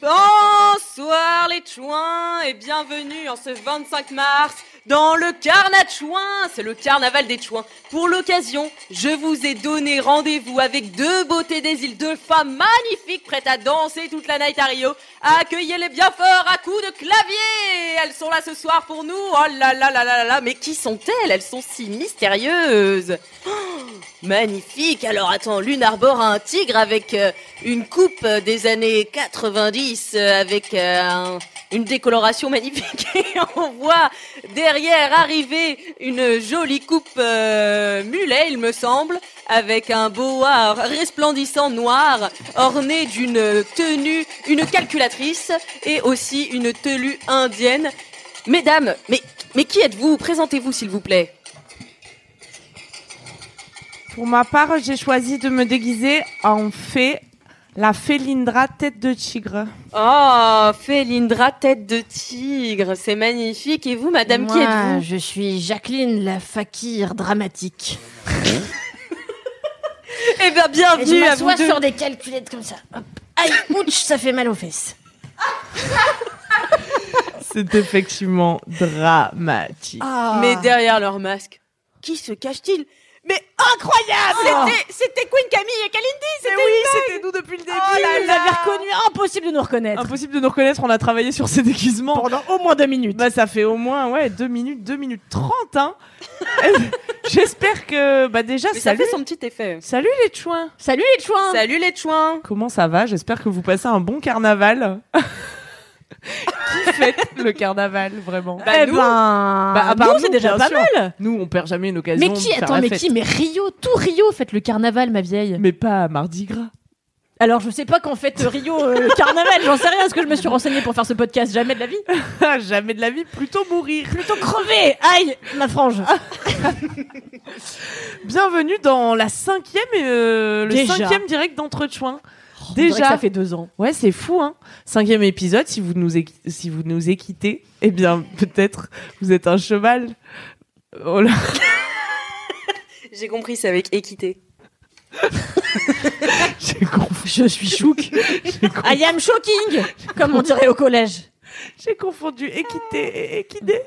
Bonsoir les chouins et bienvenue en ce 25 mars dans le carnat de chouins. C'est le carnaval des chouins. Pour l'occasion, je vous ai donné rendez-vous avec deux beautés des îles, deux femmes magnifiques prêtes à danser toute la night à Rio. Accueillez-les bien fort à coups de clavier. Elles sont là ce soir pour nous. Oh là là là là là. Mais qui sont-elles? Elles sont si mystérieuses. Oh, magnifique. Alors attends, l'une arbore un tigre avec euh, une coupe des années 90 euh, avec euh, un- une décoloration magnifique et on voit derrière arriver une jolie coupe euh, mulet, il me semble, avec un boa resplendissant noir orné d'une tenue, une calculatrice et aussi une tenue indienne. Mesdames, mais, mais qui êtes-vous? Présentez-vous s'il vous plaît. Pour ma part, j'ai choisi de me déguiser en fée, la Félindra tête de tigre. Oh, Félindra, tête de tigre, c'est magnifique. Et vous, madame, qui Moi, êtes-vous Je suis Jacqueline, la fakir dramatique. Eh bien, Et je bienvenue à vous deux. sur des calculettes comme ça. Hop. Aïe, ouch, ça fait mal aux fesses. C'est effectivement dramatique. Mais derrière leur masque, qui se cache-t-il? Mais incroyable C'était- C'était Queen Camille et Kalindi C'était oui, c'était nous depuis le début. Oh là Vous là. avez reconnu, impossible de nous reconnaître. Impossible de nous reconnaître, on a travaillé sur ces déguisements. Pendant au moins deux minutes. Bah ça fait au moins ouais 2 minutes, 2 minutes 30 hein. J'espère que bah déjà Mais ça salut. fait son petit effet. Salut les chouins. Salut les chouins. Salut les chouins Comment ça va? J'espère que vous passez un bon carnaval. Qui fête le carnaval vraiment? Bah, eh nous- ben, Bah, à part nous, nous, c'est déjà pas sûr. mal. Nous on perd jamais une occasion Mais de qui faire Attends, la mais fête. qui Mais Rio, tout Rio fête le carnaval, ma vieille. Mais pas à Mardi Gras. Alors, je sais pas qu'en fait Rio euh, carnaval, j'en sais rien, parce que je me suis renseignée pour faire ce podcast, jamais de la vie. jamais de la vie, plutôt mourir. Plutôt crever. Aïe, ma frange. Bienvenue dans la cinquième, euh, le Déjà. cinquième direct dirait que Déjà. ça fait deux ans. Ouais, c'est fou, hein. Cinquième épisode, si vous nous, si vous nous équitez, eh bien, peut-être vous êtes un cheval. Oh là. J'ai compris, c'est avec équité. Je suis con- I am shocking, comme on dirait au collège. j'ai confondu équité et équidé.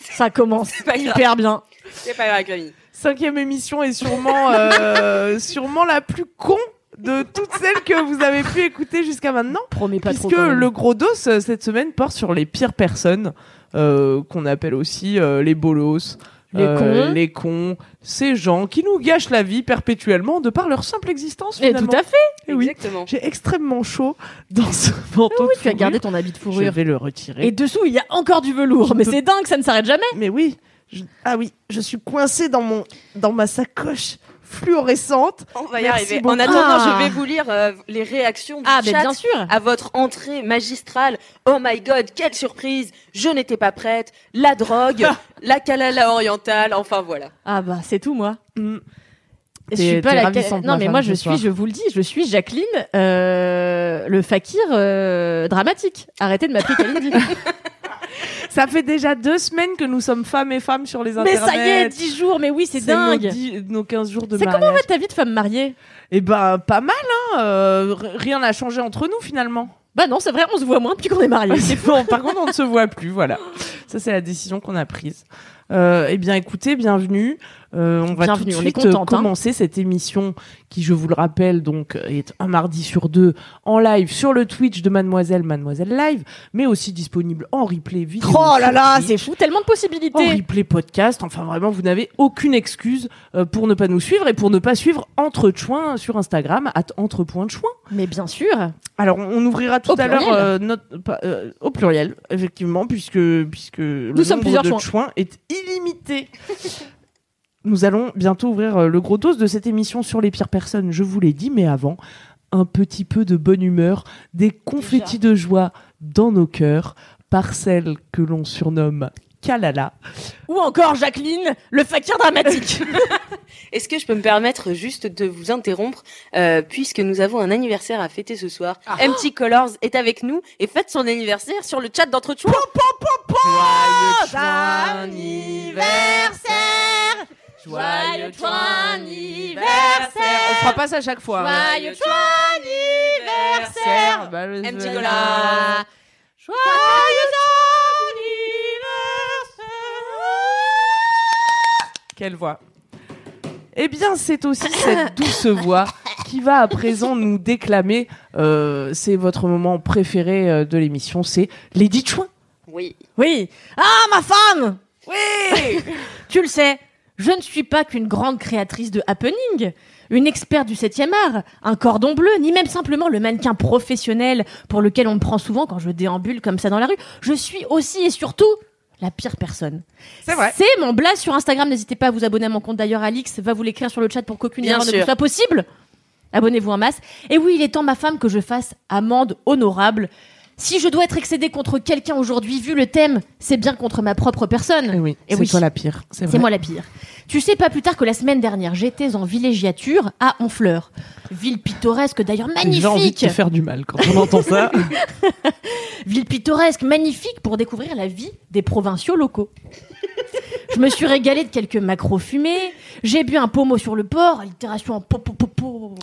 Ça commence pas grave. hyper bien. C'est pas grave, Camille. Cinquième émission est sûrement, euh, sûrement la plus con de toutes celles que vous avez pu écouter jusqu'à maintenant. Promets pas trop. Puisque quand même. le gros dos euh, cette semaine porte sur les pires personnes, euh, qu'on appelle aussi euh, les bolos, Les cons. les cons, ces gens qui nous gâchent la vie perpétuellement de par leur simple existence. Et tout à fait. Eh oui. Exactement. J'ai extrêmement chaud dans ce manteau. Oui, de tu as gardé ton habit de Je fourrure. vais le retirer. Et dessous, il y a encore du velours. Mais c'est dingue, ça ne s'arrête jamais. Mais oui, je- ah oui, je suis coincée dans mon dans ma sacoche fluorescente. On va y Merci arriver. beaucoup. En attendant, Ah. je vais vous lire euh, les réactions du Ah, chat bien sûr. à votre entrée magistrale. Oh my god, quelle surprise Je n'étais pas prête. La drogue, la kalala orientale, enfin voilà. Ah bah, c'est tout, moi. Mm. Je suis pas la Non ma mais moi je soir. suis, je vous le dis, je suis Jacqueline, euh, le fakir euh, dramatique. Arrêtez de m'appeler Kalindi. Ça fait déjà deux semaines que nous sommes femmes et femmes sur les mais internets. ça y est, 10 jours, mais oui c'est nos, dingue. dix- nos 15 jours de C'est mariage. comment va ta vie de femme mariée Eh ben, pas mal, hein. euh, rien n'a changé entre nous finalement. Bah non, c'est vrai, on se voit moins depuis qu'on est mariés. C'est bon. Par contre, on ne se voit plus. Voilà. Ça, c'est la décision qu'on a prise. Euh, eh bien, écoutez, bienvenue. Euh, on va Bienvenue, tout de suite euh, hein. commencer cette émission qui, je vous le rappelle, donc est un mardi sur deux en live sur le Twitch de Mademoiselle Mademoiselle Live, mais aussi disponible en replay vidéo. Oh là là, c'est fou, tellement de en possibilités. replay podcast. Enfin, vraiment, vous n'avez aucune excuse euh, pour ne pas nous suivre et pour ne pas suivre Entre Chouins sur Instagram, at entre point de chouin. Mais bien sûr. Alors, on, ouvrira tout Au à l'heure euh, euh, au pluriel, effectivement, puisque, puisque le sommes nombre plusieurs de chouins est illimité. Nous allons bientôt ouvrir euh, le gros dos de cette émission sur les pires personnes, je vous l'ai dit, mais avant, un petit peu de bonne humeur, des confettis de joie dans nos cœurs par celle que l'on surnomme Kalala. Ou encore Jacqueline, le fakir dramatique. Est-ce que je peux me permettre juste de vous interrompre euh, puisque nous avons un anniversaire à fêter ce soir. MT Colors est avec nous et fête son anniversaire sur le chat d'entre-choix. anniversaire Joyeux anniversaire On fera pas ça à chaque fois. hein. Joyeux anniversaire Bah, MT. Joyeux Quelle voix Eh bien, c'est aussi cette douce voix qui va à présent nous déclamer. euh, c'est votre moment préféré euh, de l'émission, c'est Lady Chouin. Oui. Oui. Ah, ma femme Oui Tu le sais, je ne suis pas qu'une grande créatrice de happening, une experte du 7e art, un cordon bleu, ni même simplement le mannequin professionnel pour lequel on me prend souvent quand je déambule comme ça dans la rue. Je suis aussi et surtout la pire personne. C'est vrai. C'est mon blaze sur Instagram. N'hésitez pas à vous abonner à mon compte d'ailleurs. Alix va vous l'écrire sur le chat pour qu'aucune erreur ne soit possible. Abonnez-vous en masse. Et oui, il est temps, ma femme, que je fasse amende honorable. Si je dois être excédée contre quelqu'un aujourd'hui, vu le thème, c'est bien contre ma propre personne. Eh oui, Eh c'est oui. toi la pire. C'est moi la pire. Tu sais, pas plus tard que la semaine dernière, j'étais en villégiature à Honfleur. Ville pittoresque, d'ailleurs J'ai envie de magnifique. te faire du mal quand on entend ça. Ville pittoresque, magnifique pour découvrir la vie des provinciaux locaux. Je me suis régalée de quelques macros fumés. J'ai bu un pommeau sur le port, allitération en po po po po.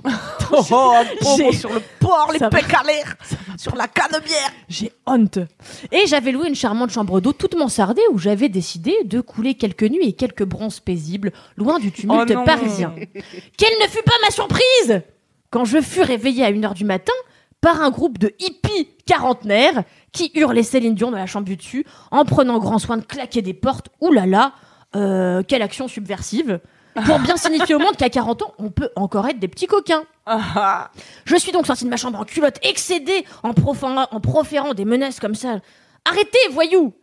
oh, un pommeau sur le port, les pecs à l'air, sur la canne bière. J'ai honte. Et j'avais loué une charmante chambre d'eau toute mansardée où j'avais décidé de couler quelques nuits et quelques bronzes paisibles, loin du tumulte Oh parisien. Quelle ne fut pas ma surprise quand je fus réveillée à 1h du matin par un groupe de hippies quarantenaires qui hurlaient Céline Dion dans la chambre du dessus en prenant grand soin de claquer des portes. Ouh là là, euh, quelle action subversive pour bien signifier au monde qu'à 40 ans, on peut encore être des petits coquins. Ah, Je suis donc sortie de ma chambre en culotte, excédée, en, proférant, en proférant des menaces comme ça. Arrêtez, voyous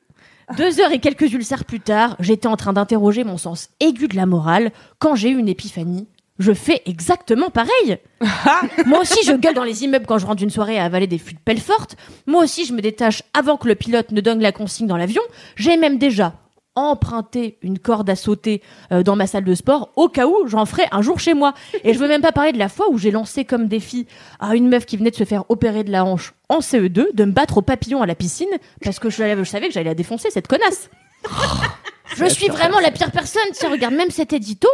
Deux heures et quelques ulcères plus tard, j'étais en train d'interroger mon sens aigu de la morale quand j'ai eu une épiphanie. Je fais exactement pareil. Moi aussi, je gueule dans les immeubles quand je rentre d'une soirée à avaler des fûts de pelle forte. Moi aussi, je me détache avant que le pilote ne donne la consigne dans l'avion. J'ai même déjà emprunté une corde à sauter euh, dans ma salle de sport au cas où j'en ferai un jour chez moi. Et je veux même pas parler de la fois où j'ai lancé comme défi à une meuf qui venait de se faire opérer de la hanche en CE2 de me battre au papillon à la piscine parce que je, je savais que j'allais la défoncer cette connasse. je suis vraiment la pire personne. Tiens, regarde, même cet édito,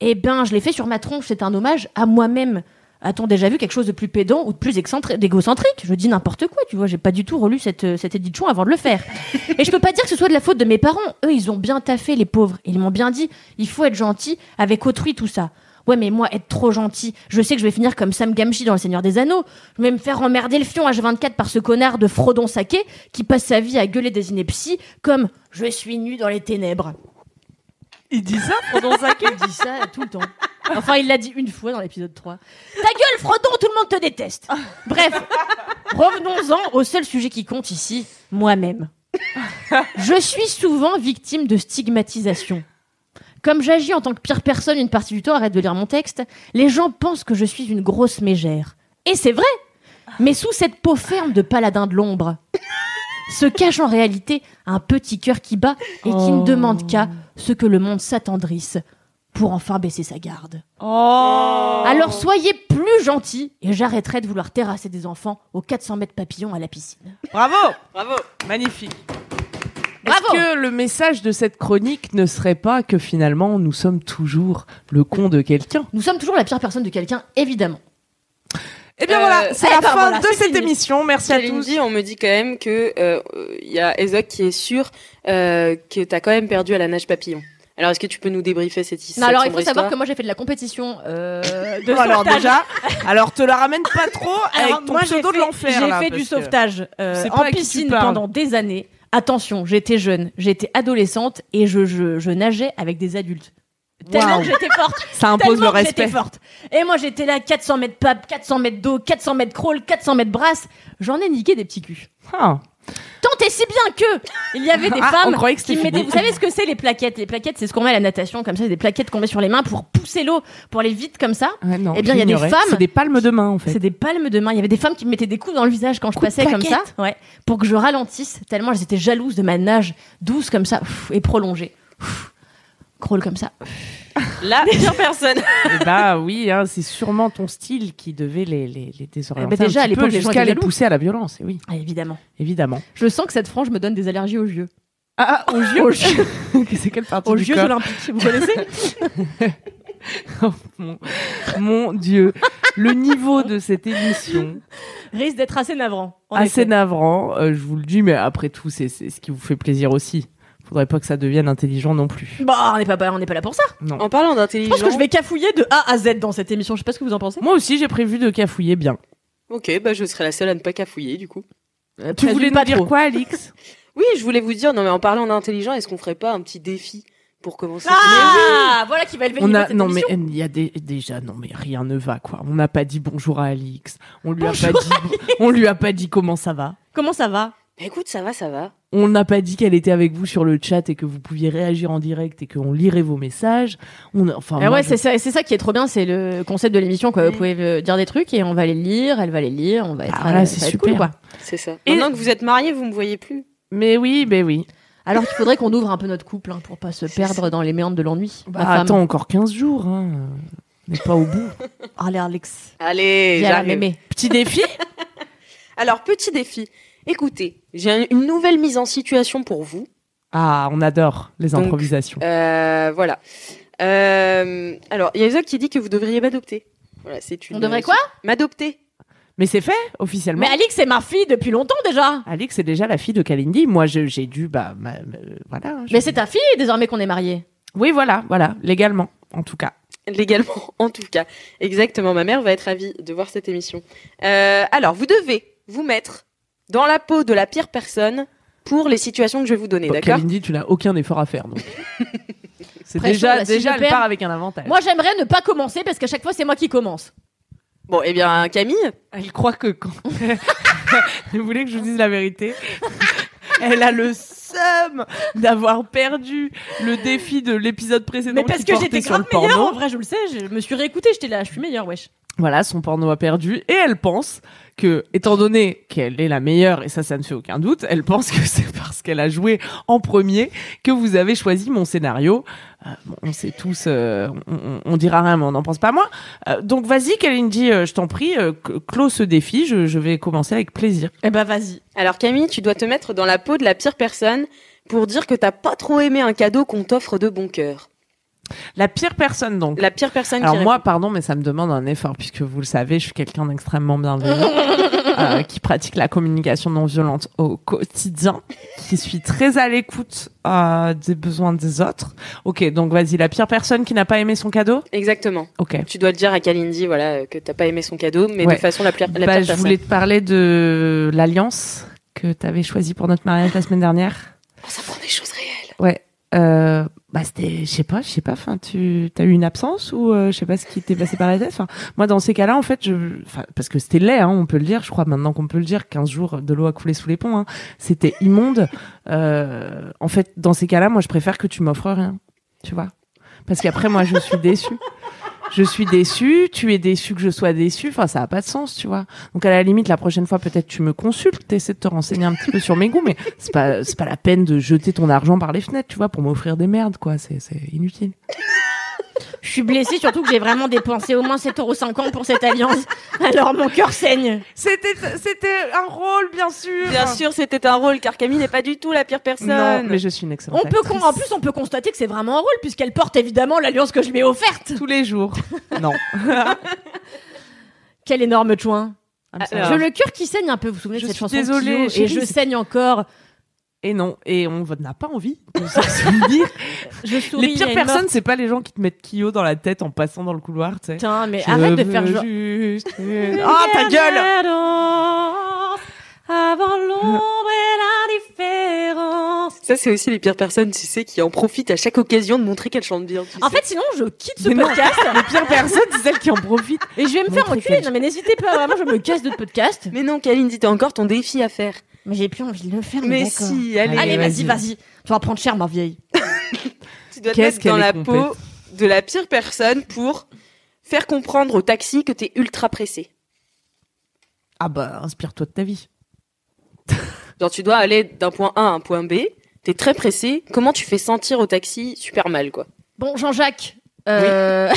eh ben, je l'ai fait sur ma tronche. C'est un hommage à moi-même. A-t-on déjà vu quelque chose de plus pédant ou de plus excentrique, d'égocentrique? Je dis n'importe quoi, tu vois. J'ai pas du tout relu cette, euh, édition avant de le faire. Et je peux pas dire que ce soit de la faute de mes parents. Eux, ils ont bien taffé, les pauvres. Ils m'ont bien dit, il faut être gentil avec autrui, tout ça. Ouais, mais moi, être trop gentil, je sais que je vais finir comme Sam Gamgee dans Le Seigneur des Anneaux. Je vais me faire emmerder le fion H24 par ce connard de Frodon Saké qui passe sa vie à gueuler des inepties comme « Je suis nu dans les ténèbres Il dit ça, Frodon ». Saké Il dit ça tout le temps. Enfin, il l'a dit une fois dans l'épisode 3. Ta gueule, Frodon, tout le monde te déteste. Bref, revenons-en au seul sujet qui compte ici, moi-même. Je suis souvent victime de stigmatisation. Comme j'agis en tant que pire personne une partie du temps, arrête de lire mon texte, les gens pensent que je suis une grosse mégère. Et c'est vrai Mais sous cette peau ferme de paladin de l'ombre se cache en réalité un petit cœur qui bat et qui ne Oh. demande qu'à ce que le monde s'attendrisse pour enfin baisser sa garde. Oh Alors soyez plus gentils et j'arrêterai de vouloir terrasser des enfants aux 400 mètres papillons à la piscine. Bravo Bravo. Magnifique. Bravo. Est-ce que le message de cette chronique ne serait pas que finalement nous sommes toujours le con de quelqu'un? Nous sommes toujours la pire personne de quelqu'un, évidemment. Eh bien Euh, voilà, c'est eh la ben fin voilà, de c'est cette fini. émission. Merci à tous. On me dit quand même que euh, il y a Ezok qui est sûr euh, que t'as quand même perdu à la nage papillon. Alors est-ce que tu peux nous débriefer cette histoire Non, alors il faut savoir que moi j'ai fait de la compétition euh, de Bon, alors sauvetage. déjà, alors te la ramène pas trop Alors, avec ton moi, j'ai pseudo de fait- l'enfer. J'ai fait du sauvetage euh, C'est en piscine pendant des années. Attention, j'étais jeune, j'étais adolescente et je, je, je nageais avec des adultes. Tellement que j'étais forte. Ça impose Tellement le que j'étais respect. forte. Et moi j'étais là 400 mètres pape, 400 mètres d'eau, 400 mètres crawl, 400 mètres brasse. J'en ai niqué des petits culs. Ah. Tant et si bien que il y avait des Ah, femmes que qui mettaient. Vous savez ce que c'est les plaquettes? Les plaquettes, c'est ce qu'on met à la natation, comme ça, c'est des plaquettes qu'on met sur les mains pour pousser l'eau, pour aller vite comme ça. Ouais, non, Eh bien, il y a des femmes- C'est des palmes de main en fait. C'est des palmes de main. Il y avait des femmes qui me mettaient des coups dans le visage quand je passais comme ça, ouais, pour que je ralentisse. Tellement elles étaient jalouses de ma nage douce comme ça et prolongée. Crawl comme ça. La pire personne. Eh bah oui, hein, c'est sûrement ton style qui devait les, les, les désorienter. Eh ben déjà, un à petit l'époque, peu les jusqu'à les pousser à la violence. Et oui, Ah, évidemment. évidemment. Je sens que cette frange me donne des allergies aux yeux. Ah, aux yeux, aux yeux. c'est quelle partie Aux corps olympiques, vous connaissez mon, mon Dieu, le niveau de cette émission, Risque d'être assez navrant. assez effet. navrant, euh, je vous le dis, mais après tout, c'est c'est ce qui vous fait plaisir aussi. Faudrait pas que ça devienne intelligent non plus. Bah, on n'est pas, on n'est pas là pour ça. Non. En parlant Je d'intelligence. pense que je vais cafouiller de A à Z dans cette émission. Je sais pas ce que vous en pensez. Moi aussi, j'ai prévu de cafouiller bien. Ok, bah je serai la seule à ne pas cafouiller du coup. Tu voulais pas nous dire trop. quoi, Alix? Oui, je voulais vous dire, non mais en parlant d'intelligent, est-ce qu'on ferait pas un petit défi pour commencer Ah, voilà qui va élever le On a non mais il y a des, déjà non mais rien ne va quoi. On n'a pas dit bonjour à Alix. On lui a pas dit on lui a pas dit comment ça va. Comment ça va? Bah, Écoute, ça va, ça va. On n'a pas dit qu'elle était avec vous sur le chat et que vous pouviez réagir en direct et qu'on lirait vos messages. On a- enfin Ah moi, ouais, je- c'est ça, c'est ça qui est trop bien, c'est le concept de l'émission. Quoi. Vous pouvez euh, dire des trucs et on va les lire, elle va les lire, on va être. Ah, voilà, euh, c'est ça va être super. cool, quoi. C'est ça. Et- Maintenant que vous êtes mariés, vous me voyez plus. Mais oui, ben oui. Alors qu'il faudrait qu'on ouvre un peu notre couple hein, pour pas se perdre dans les méandres de l'ennui. Bah, Ma femme. attends encore 15 jours hein. On n'est pas au bout. Allez, Alex. Allez, Viens la j'arrive. mémé. Petit défi Alors, petit défi. Écoutez, j'ai un- une nouvelle mise en situation pour vous. Ah, on adore les Donc, improvisations. Euh, voilà. Euh, alors, il y a Isaac qui dit que vous devriez m'adopter. Voilà, c'est une. On devrait quoi M'adopter. Mais c'est fait officiellement. Mais Alix, c'est ma fille depuis longtemps déjà. Alix est déjà la fille de Kalindi. Moi, je- j'ai dû bah ma- ma- voilà. je- Mais c'est ta fille désormais qu'on est mariés. Oui, voilà, voilà, légalement, en tout cas. Légalement, en tout cas. Exactement. Ma mère va être ravie de voir cette émission. Euh, alors, vous devez vous mettre dans la peau de la pire personne pour les situations que je vais vous donner, Bon, d'accord Kalindi, tu n'as aucun effort à faire, donc. c'est déjà, là, si déjà je elle perds- part avec un avantage. Moi, j'aimerais ne pas commencer parce qu'à chaque fois, c'est moi qui commence. Bon, eh bien, Camille, Elle croit que quand. vous voulez que je vous dise la vérité? Elle a le seum d'avoir perdu le défi de l'épisode précédent. Mais parce qui que portait j'étais sur grave le meilleure, porno. en vrai, je le sais. Je me suis réécoutée, j'étais là, je suis meilleure, wesh. Voilà, son porno a perdu et elle pense que, étant donné qu'elle est la meilleure, et ça, ça ne fait aucun doute, elle pense que c'est parce qu'elle a joué en premier que vous avez choisi mon scénario. Euh, bon, on sait tous, euh, on, on- on dira rien, mais on n'en pense pas moins. Euh, donc vas-y, Kalindi, euh, je t'en prie, euh, cl- clôt ce défi, je, je vais commencer avec plaisir. Eh ben, vas-y. alors Camille, tu dois te mettre dans la peau de la pire personne pour dire que t'as pas trop aimé un cadeau qu'on t'offre de bon cœur. La pire personne, donc. La pire personne Alors qui moi, répond. pardon, mais ça me demande un effort puisque vous le savez, je suis quelqu'un d'extrêmement bienveillant, euh, qui pratique la communication non violente au quotidien, qui suis très à l'écoute euh, des besoins des autres. Ok, donc vas-y, la pire personne qui n'a pas aimé son cadeau? Exactement. Ok. Tu dois le dire à Kalindi, voilà, euh, que t'as pas aimé son cadeau, mais Ouais. de façon la pire, la Bah, pire je personne. voulais te parler de l'alliance que tu avais choisie pour notre mariage la semaine dernière. Oh, ça prend des choses réelles. Ouais. Euh, bah c'était, je sais pas, je sais pas. Enfin, tu as eu une absence ou euh, je sais pas ce qui t'est passé par la tête? Enfin, moi dans ces cas-là, en fait, je, parce que c'était laid, hein, on peut le dire. Je crois maintenant qu'on peut le dire. 15 jours de l'eau a coulé sous les ponts. Hein, c'était immonde. Euh, en fait, dans ces cas-là, moi, je préfère que tu m'offres rien. Tu vois Parce qu'après, moi, je suis déçue. Je suis déçue, tu es déçu que je sois déçue, enfin ça a pas de sens, tu vois. Donc à la limite la prochaine fois peut-être tu me consultes, t'essaies de te renseigner un petit peu sur mes goûts, mais c'est pas c'est pas la peine de jeter ton argent par les fenêtres, tu vois, pour m'offrir des merdes quoi, c'est c'est inutile. Je suis blessée, surtout que j'ai vraiment dépensé au moins 7,50€ pour cette alliance. Alors mon cœur saigne. C'était c'était un rôle bien sûr. Bien sûr, c'était un rôle, car Camille n'est pas du tout la pire personne. Non, mais je suis une excellente. On peut con- en plus, on peut constater que c'est vraiment un rôle puisqu'elle porte évidemment l'alliance que je lui ai offerte. tous les jours. non. Quel énorme chouin. I'm sorry. Alors. J'ai le cœur qui saigne un peu, vous vous souvenez Je de cette suis chanson désolée, Kyo chérie, et je c'est- saigne encore. Et non, et on n'a pas envie de se souvenir. Je souris. les pires personnes, c'est pas les gens qui te mettent Kyo dans la tête en passant dans le couloir, tu sais. Putain, mais Je arrête de faire genre. juste Ah, ta gueule Avant l'ombre et la différence. Ça, c'est aussi les pires personnes, tu sais, qui en profitent à chaque occasion de montrer qu'elles chantent bien. tu En sais. fait, sinon, je quitte ce Mais non. podcast Les pires personnes, c'est celles qui en profitent. et je vais me faire enculer. Non, mais n'hésitez pas, vraiment, je me casse de ce podcast. Mais non, Kalindi, t'as encore ton défi à faire. Mais j'ai plus envie de le faire. Mais si, allez. Allez, vas-y, vas-y. vas-y. Tu vas en prendre cher, ma vieille. Tu dois te Qu'est-ce mettre dans la peau de la pire personne pour faire comprendre au taxi que t'es ultra pressé. Ah bah, inspire-toi de ta vie. Genre, tu dois aller d'un point A à un point B, t'es très pressé. Comment tu fais sentir au taxi super mal, quoi? Bon, Jean-Jacques. euh,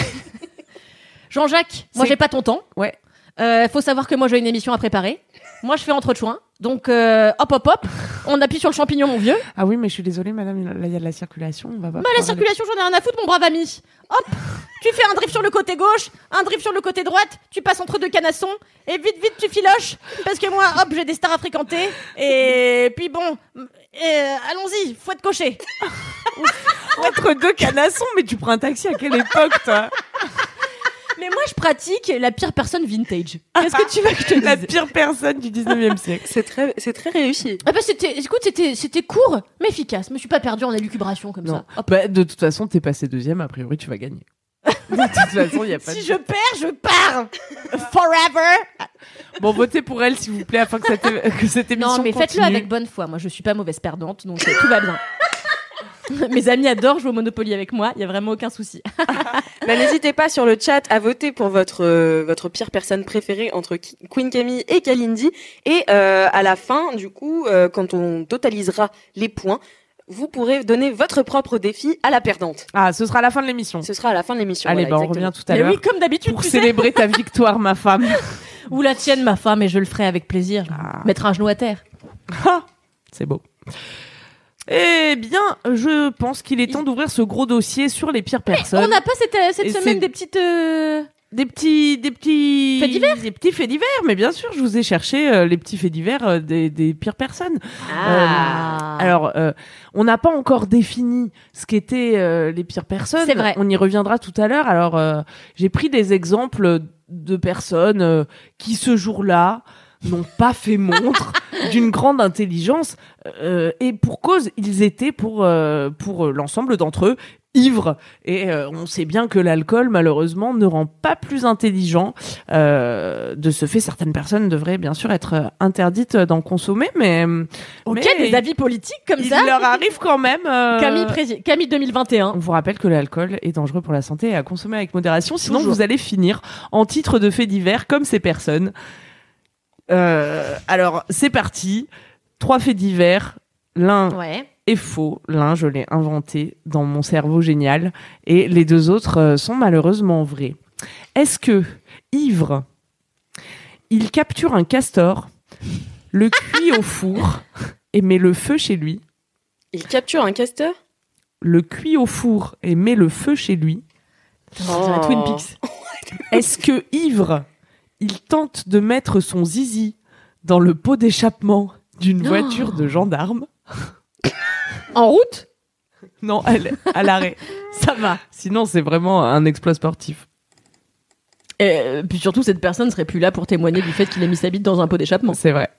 Jean-Jacques, moi j'ai pas ton temps. Ouais. Euh, faut savoir que moi j'ai une émission à préparer. Moi je fais entre de choix. Donc euh, hop hop hop, on appuie sur le champignon mon vieux. Ah oui, mais je suis désolée, madame, là, il y a de la circulation. On va pas Bah la circulation j'en ai rien à foutre mon brave ami. Hop, tu fais un drift sur le côté gauche, un drift sur le côté droite, tu passes entre deux canassons et vite vite tu filoches parce que moi hop j'ai des stars à fréquenter et puis bon euh, allons-y faut être coché. aller. Entre deux canassons, mais tu prends un taxi à quelle époque, toi? Mais moi je pratique la pire personne vintage. Qu'est-ce que tu veux que je te dise La pire personne du 19e siècle. C'est très, c'est très réussi. Ah bah c'était, écoute, c'était, c'était court, mais efficace. Je me suis pas perdue en élucubration comme Non. ça. Bah, de toute façon, t'es passé deuxième, a priori, tu vas gagner. de toute façon, il y a pas Si de... je perds, je pars forever. Bon, votez pour elle, s'il vous plaît, afin que cette, que cette émission Non, mais faites-le avec bonne foi. Moi, je suis pas mauvaise perdante, donc euh, tout va bien. Mes amis adorent jouer au Monopoly avec moi. Il y a vraiment aucun souci. Bah, n'hésitez pas sur le chat à voter pour votre euh, votre pire personne préférée entre Ki- Queen Camille et Kalindi. Et euh, à la fin, du coup, euh, quand on totalisera les points, vous pourrez donner votre propre défi à la perdante. Ah, ce sera la fin de l'émission. Ce sera à la fin de l'émission. Allez, voilà, bah, on revient tout à Mais l'heure. oui, comme d'habitude, Pour tu sais. célébrer ta victoire, ma femme. Ou la tienne, ma femme, et je le ferai avec plaisir. Ah. Mettre un genou à terre. Ah, C'est beau. Eh bien, je pense qu'il est temps d'ouvrir ce gros dossier sur les pires personnes. On n'a pas cette, euh, cette Et semaine c'est- des petites. euh, Des petits, des petits Faits divers des petits faits divers. Mais bien sûr, je vous ai cherché euh, les petits faits divers euh, des, des pires personnes. Ah. Euh, alors, euh, on n'a pas encore défini ce qu'étaient euh, les pires personnes. C'est vrai. On y reviendra tout à l'heure. Alors, euh, j'ai pris des exemples de personnes euh, qui, ce jour-là, n'ont pas fait montre d'une grande intelligence. euh, et pour cause, ils étaient, pour, euh, pour l'ensemble d'entre eux, ivres. Et euh, on sait bien que l'alcool, malheureusement, ne rend pas plus intelligent. Euh, de ce fait, certaines personnes devraient bien sûr être euh, interdites d'en consommer, mais... Ok, mais des avis politiques comme il ça. leur arrive quand même. euh, Camille, Camille 2021. On vous rappelle que l'alcool est dangereux pour la santé et à consommer avec modération, sinon Toujours. vous allez finir en titre de faits divers comme ces personnes. Euh, alors, c'est parti. Trois faits divers. L'un Ouais. est faux. L'un, je l'ai inventé dans mon cerveau génial. Et les deux autres euh, sont malheureusement vrais. Est-ce que, ivre, il capture un castor, le cuit au four et met le feu chez lui? Il capture un casteur le cuit au four et met le feu chez lui? Dirait Twin Peaks. Est-ce que ivre, il tente de mettre son zizi dans le pot d'échappement d'une voiture de gendarme En route? Non, elle, à l'arrêt. Ça va. Sinon, c'est vraiment un exploit sportif. Et euh, puis surtout, cette personne serait plus là pour témoigner du fait qu'il a mis sa bite dans un pot d'échappement. C'est vrai.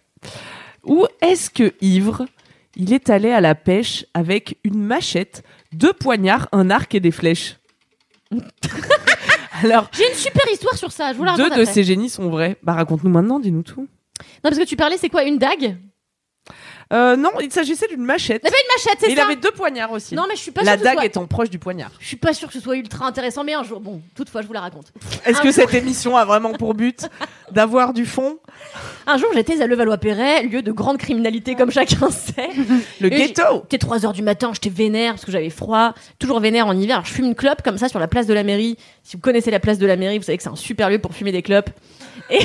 Ou est-ce que ivre, il est allé à la pêche avec une machette, deux poignards, un arc et des flèches Alors, J'ai une super histoire sur ça, je vous la deux de après. ces génies sont vrais. Bah, raconte-nous maintenant, dis-nous tout. Non, parce que tu parlais, c'est quoi, une dague? Euh, non, il s'agissait d'une machette. C'est pas une machette, c'est Mais il ça avait deux poignards aussi. Non, mais je suis pas la sûre que ce dague soit... étant proche du poignard. Je suis pas sûre que ce soit ultra intéressant, mais un jour, bon, toutefois, je vous la raconte. Est-ce que cette émission a vraiment pour but d'avoir du fond? Un jour, j'étais à Levallois-Perret, lieu de grande criminalité, comme chacun sait. Le Et ghetto C'était 3 heures du matin, j'étais vénère parce que j'avais froid, toujours vénère en hiver. Alors, je fume une clope comme ça sur la place de la mairie. Si vous connaissez la place de la mairie, vous savez que c'est un super lieu pour fumer des clopes. Et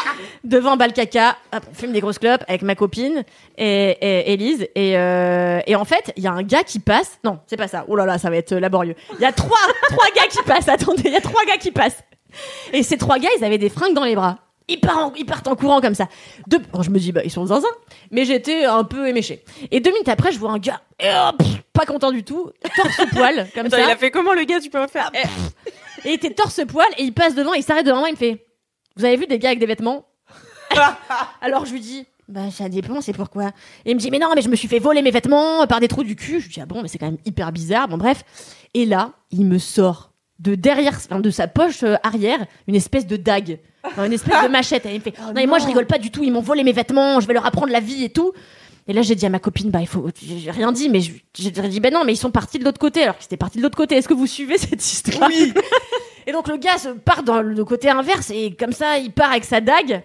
devant Balcaca, hop, on fume des grosses clopes avec ma copine et, et Élise. Et, euh, et en fait, il y a un gars qui passe. Non, c'est pas ça. Oh là là, ça va être laborieux. Il y a trois, trois gars qui passent. Attendez, il y a trois gars qui passent. Et ces trois gars, ils avaient des fringues dans les bras. Ils partent en, ils partent en courant comme ça. Deux, alors je me dis, bah, ils sont zinzin. Mais j'étais un peu éméché. Et deux minutes après, je vois un gars, et hop, pas content du tout, torse poil, comme Attends, ça. il a fait comment le gars Tu peux me faire Et il était torse poil, et il passe devant, il s'arrête devant moi, il me fait, vous avez vu des gars avec des vêtements? Alors je lui dis, bah ça dépend, c'est pourquoi. Et il me dit, mais non, mais je me suis fait voler mes vêtements par des trous du cul. Je lui dis, ah bon, mais c'est quand même hyper bizarre. Bon, bref. Et là, il me sort de derrière, enfin, de sa poche euh, arrière, une espèce de dague. Une espèce de machette. Elle me fait, non, mais moi, je rigole pas du tout. Ils m'ont volé mes vêtements. Je vais leur apprendre la vie et tout. Et là, j'ai dit à ma copine, bah, il faut, j'ai rien dit, mais j'ai dit, ben non, mais ils sont partis de l'autre côté, alors qu'ils étaient partis de l'autre côté. Est-ce que vous suivez cette histoire? Oui. Et donc, le gars se part dans le côté inverse, et comme ça, il part avec sa dague.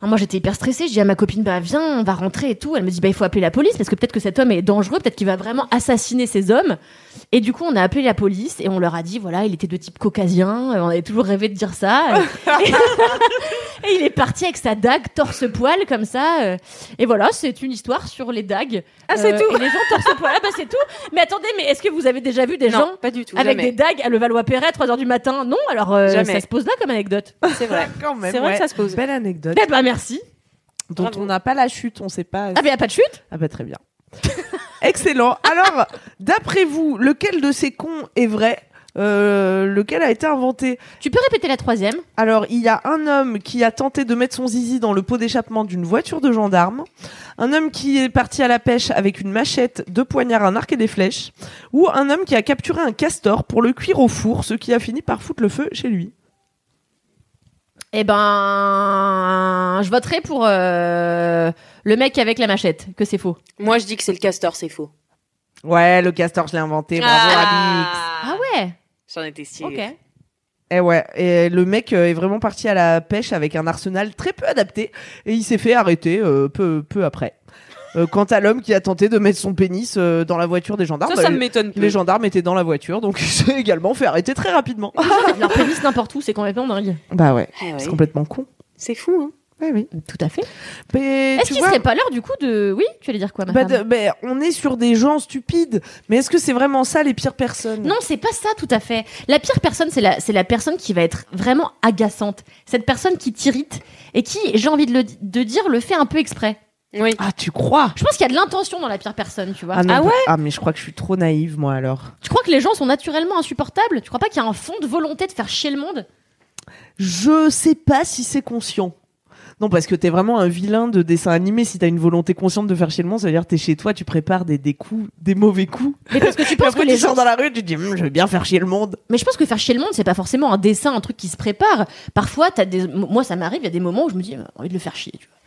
Alors, moi, j'étais hyper stressée. Je dis à ma copine, bah, viens, on va rentrer et tout. Elle me dit, bah, il faut appeler la police, parce que peut-être que cet homme est dangereux, peut-être qu'il va vraiment assassiner ces hommes. Et du coup, on a appelé la police, et on leur a dit, voilà, il était de type caucasien, euh, on avait toujours rêvé de dire ça. Et- et il est parti avec sa dague torse-poil comme ça. euh, Et voilà, c'est une histoire sur les dagues. Ah, c'est Euh, tout Et les gens torse-poil, ah, bah c'est tout. Mais attendez, mais est-ce que vous avez déjà vu des Non, gens pas du tout. avec jamais. des dagues à Levallois-Perret, 3h du matin? Non, alors euh, ça se pose là comme anecdote. C'est vrai. Quand même. C'est vrai ouais. que ça se pose. Belle anecdote. Eh bah merci. dont Bravo. on n'a pas la chute, on sait pas. Ah, mais y a pas de chute? Ah bah très bien. Excellent. Alors, d'après vous, lequel de ces cons est vrai? Euh, Lequel a été inventé? Tu peux répéter la troisième? Alors, il y a un homme qui a tenté de mettre son zizi dans le pot d'échappement d'une voiture de gendarme, un homme qui est parti à la pêche avec une machette, deux poignards, un arc et des flèches, ou un homme qui a capturé un castor pour le cuire au four, ce qui a fini par foutre le feu chez lui. Eh ben, je voterai pour euh, le mec avec la machette, que c'est faux. Moi, je dis que c'est le castor, c'est faux. Ouais, le castor, je l'ai inventé. Bravo, Alix. Ah ouais J'en étais sûre. Ok. Et ouais, et le mec euh, est vraiment parti à la pêche avec un arsenal très peu adapté et il s'est fait arrêter euh, peu, peu après. Euh, quant à l'homme qui a tenté de mettre son pénis euh, dans la voiture des gendarmes, Ça, ça bah, me m'étonne les gendarmes étaient dans la voiture, donc il s'est également fait arrêter très rapidement. Leur pénis n'importe où, c'est complètement dingue. bah ouais, Ah c'est complètement con. C'est fou, hein. Ouais, oui. Tout à fait. Mais Est-ce qu'il vois, serait pas l'heure du coup de. Oui, tu allais dire quoi, ma bah, femme de- bah, on est sur des gens stupides, mais est-ce que c'est vraiment ça les pires personnes? Non, c'est pas ça tout à fait. La pire personne, c'est la, c'est la personne qui va être vraiment agaçante. Cette personne qui t'irrite et qui, j'ai envie de, le, de dire, le fait un peu exprès. Oui. Ah, tu crois? Je pense qu'il y a de l'intention dans la pire personne, tu vois. ah, non, Ah bah- ouais? Ah, mais je crois que je suis trop naïve, moi, alors. Tu crois que les gens sont naturellement insupportables? Tu crois pas qu'il y a un fond de volonté de faire chier le monde? Je sais pas si c'est conscient. Non, parce que t'es vraiment un vilain de dessin animé. Si t'as une volonté consciente de faire chier le monde, ça veut dire que t'es chez toi, tu prépares des, des coups, des mauvais coups. Mais parce que tu penses après, que les tu sors gens. dans la rue, tu te dis, Hum, je vais bien faire chier le monde. Mais je pense que faire chier le monde, c'est pas forcément un dessin, un truc qui se prépare. Parfois, t'as des. Moi, ça m'arrive, il y a des moments où je me dis, j'ai envie de le faire chier, tu vois.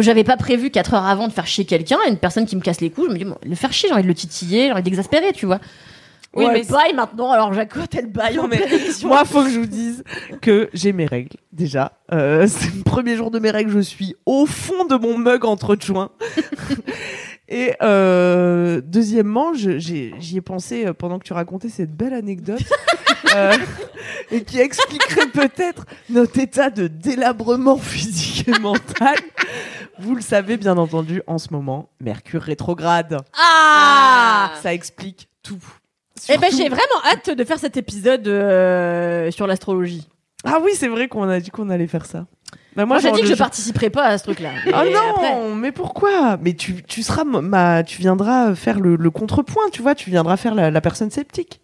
J'avais pas prévu 4 heures avant de faire chier quelqu'un, une personne qui me casse les couilles, je me dis, bon, le faire chier, j'ai envie de le titiller, j'ai envie d'exaspérer, tu vois. Oui, Ouais, mais baille maintenant, alors Jacotte, elle baille en mais. Moi, faut que je vous dise que j'ai mes règles, déjà. Euh, c'est le premier jour de mes règles, je suis au fond de mon mug entre joints. Et euh, deuxièmement, j'y ai pensé euh, pendant que tu racontais cette belle anecdote. euh, et qui expliquerait peut-être notre état de délabrement physique et mental. Vous le savez bien entendu en ce moment, Mercure rétrograde. Ah Ça explique tout. Eh ben, j'ai vraiment hâte de faire cet épisode euh, sur l'astrologie. Ah oui, c'est vrai qu'on a dit qu'on allait faire ça. Bah, Moi, j'ai j'en- dit que je participerai pas à ce truc-là. Ah Et non, après- mais pourquoi? Mais tu, tu seras ma, tu viendras faire le, le contrepoint, tu vois, tu viendras faire la, la personne sceptique.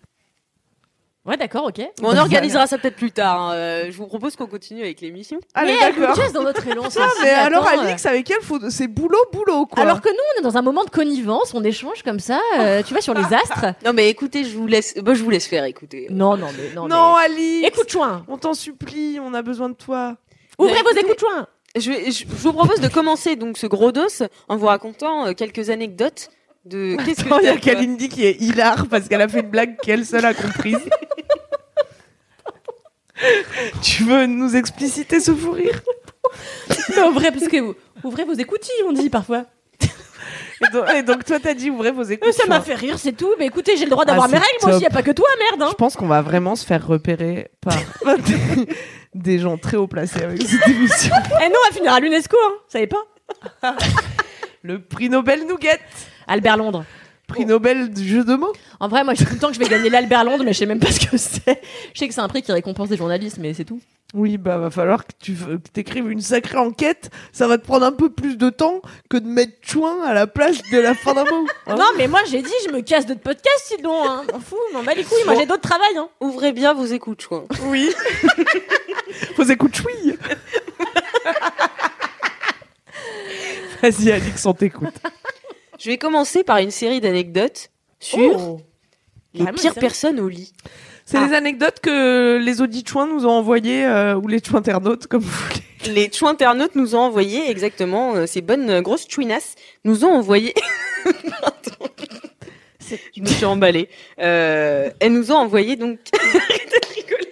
Ouais, d'accord, ok. on organisera ça peut-être plus tard. hein. Euh, je vous propose qu'on continue avec l'émission. Allez, mais elle d'accord. dans notre élan. Ah, celle-ci, mais alors attends, Alix, avec elle, faut, c'est boulot, boulot, quoi. Alors que nous, on est dans un moment de connivence, on échange comme ça, euh, tu vois, sur les astres. Non, mais écoutez, je vous laisse. Bah, je vous laisse faire. Écoutez. Non, non, mais non. non, mais- Alix, Écoute, chouin. on t'en supplie, on a besoin de toi. Ouvrez Mais vos écoutes, chouin. Je, vais- je, je vous propose de commencer donc ce gros dos en vous racontant euh, quelques anecdotes de. Qu'est-ce Il y a Kalindi qui est hilar parce qu'elle a fait une blague qu'elle seule a comprise. tu veux nous expliciter ce fou rire? Mais ouvrez, parce que ouvrez vos écoutilles, on dit parfois. et donc, et donc, toi, t'as dit ouvrez vos Euh, écoutes. Ça m'a fait rire, c'est tout. Mais écoutez, j'ai le droit d'avoir Ah, mes règles, moi aussi, y a pas que toi, merde. Hein. Je pense qu'on va vraiment se faire repérer par des, des gens très haut placés avec cette émission. Eh non, elle finira à l'UNESCO, hein. Vous savez pas Le prix Nobel Nougat, Albert Londres. prix Nobel du jeu de mots? En vrai, moi, je dis tout le temps que je vais gagner l'Albert Londres, mais je sais même pas ce que c'est. Je sais que c'est un prix qui récompense des journalistes, mais c'est tout. Oui, bah va falloir que tu que t'écrives une sacrée enquête. Ça va te prendre un peu plus de temps que de mettre chouin à la place de la fin d'un mot. hein. Non, mais moi, j'ai dit, je me casse d'autres podcasts, sinon, hein. M'en fous, m'en bats les couilles. Moi, j'ai d'autres travails, hein. Ouvrez bien vos écoutes, quoi. Oui. Vos écoutes chouille. Vas-y, Alix, on t'écoute. Je vais commencer par une série d'anecdotes sur Oh. les pires personnes au lit. C'est Ah. les anecdotes que les auditeurs nous ont envoyées, euh, ou les internautes, comme vous voulez. Les internautes nous ont envoyé exactement euh, ces bonnes euh, grosses chouinasses nous ont envoyé. Pardon. Je me suis emballée. Elles nous ont envoyé donc. Arrêtez de rigoler.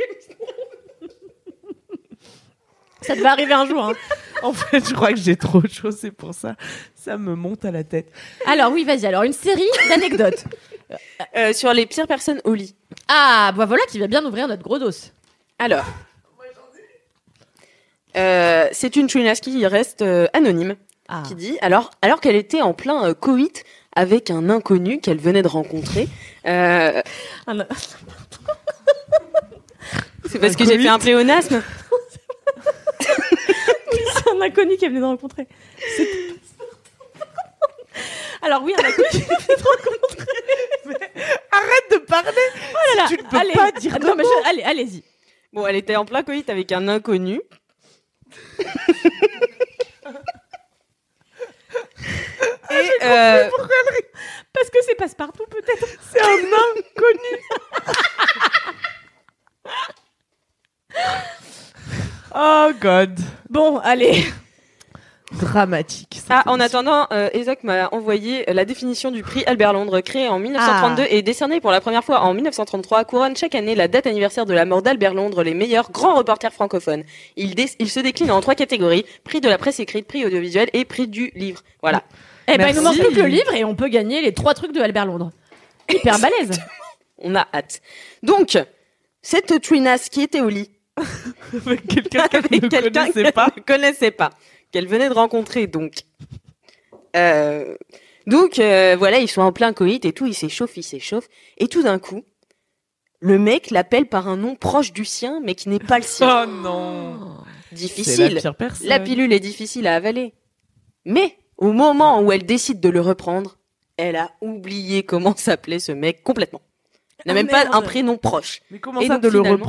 Ça devait arriver un jour. hein. En fait, je crois que j'ai trop chaud, c'est pour ça. Ça me monte à la tête. Alors oui, vas-y. Alors une série d'anecdotes. Euh, sur les pires personnes au lit. Ah, bah voilà qui va bien ouvrir notre gros dos. Alors. Euh, c'est une chouinasse qui reste euh, anonyme, Ah. qui dit alors alors qu'elle était en plein euh, coït avec un inconnu qu'elle venait de rencontrer. euh, Ah, non. c'est parce Un que j'ai fait un pléonasme? C'est un inconnu qu'elle venait de rencontrer. C'est- Alors oui, un inconnu qu'elle venait de rencontrer. Arrête de parler Oh là là. Tu ne peux allez. pas dire Ah, de non, mais je- Allez, allez-y. Bon, elle était en plein coït avec un inconnu. Et euh, Parce que c'est passe-partout peut-être. C'est un inconnu Oh God Bon, allez. Dramatique. ah, en attendant, euh, Isaac m'a envoyé la définition du prix Albert Londres, créé en 1932 et décerné pour la première fois en 1933, couronne chaque année la date anniversaire de la mort d'Albert Londres, les meilleurs grands reporters francophones. Il, dé- il se décline en trois catégories prix de la presse écrite, prix audiovisuel et prix du livre. Voilà. Eh ben, il nous manque plus que le livre et on peut gagner les trois trucs de Albert Londres. Hyper balèze. On a hâte. Donc, cette Trinas qui était au lit Avec quelqu'un qu'elle ne quelqu'un connaissait qu'elle pas. ne connaissait pas, qu'elle venait de rencontrer donc. Euh, donc euh, voilà, ils sont en plein coït et tout, il s'échauffe, il s'échauffe, et tout d'un coup, le mec l'appelle par un nom proche du sien, mais qui n'est pas le sien. Oh non Difficile. la pire personne. La pilule est difficile à avaler. Mais au moment où elle décide de le reprendre, elle a oublié comment s'appelait ce mec complètement. Elle n'a Ah, même pas un prénom proche. Mais comment Et ça donc, de le finalement,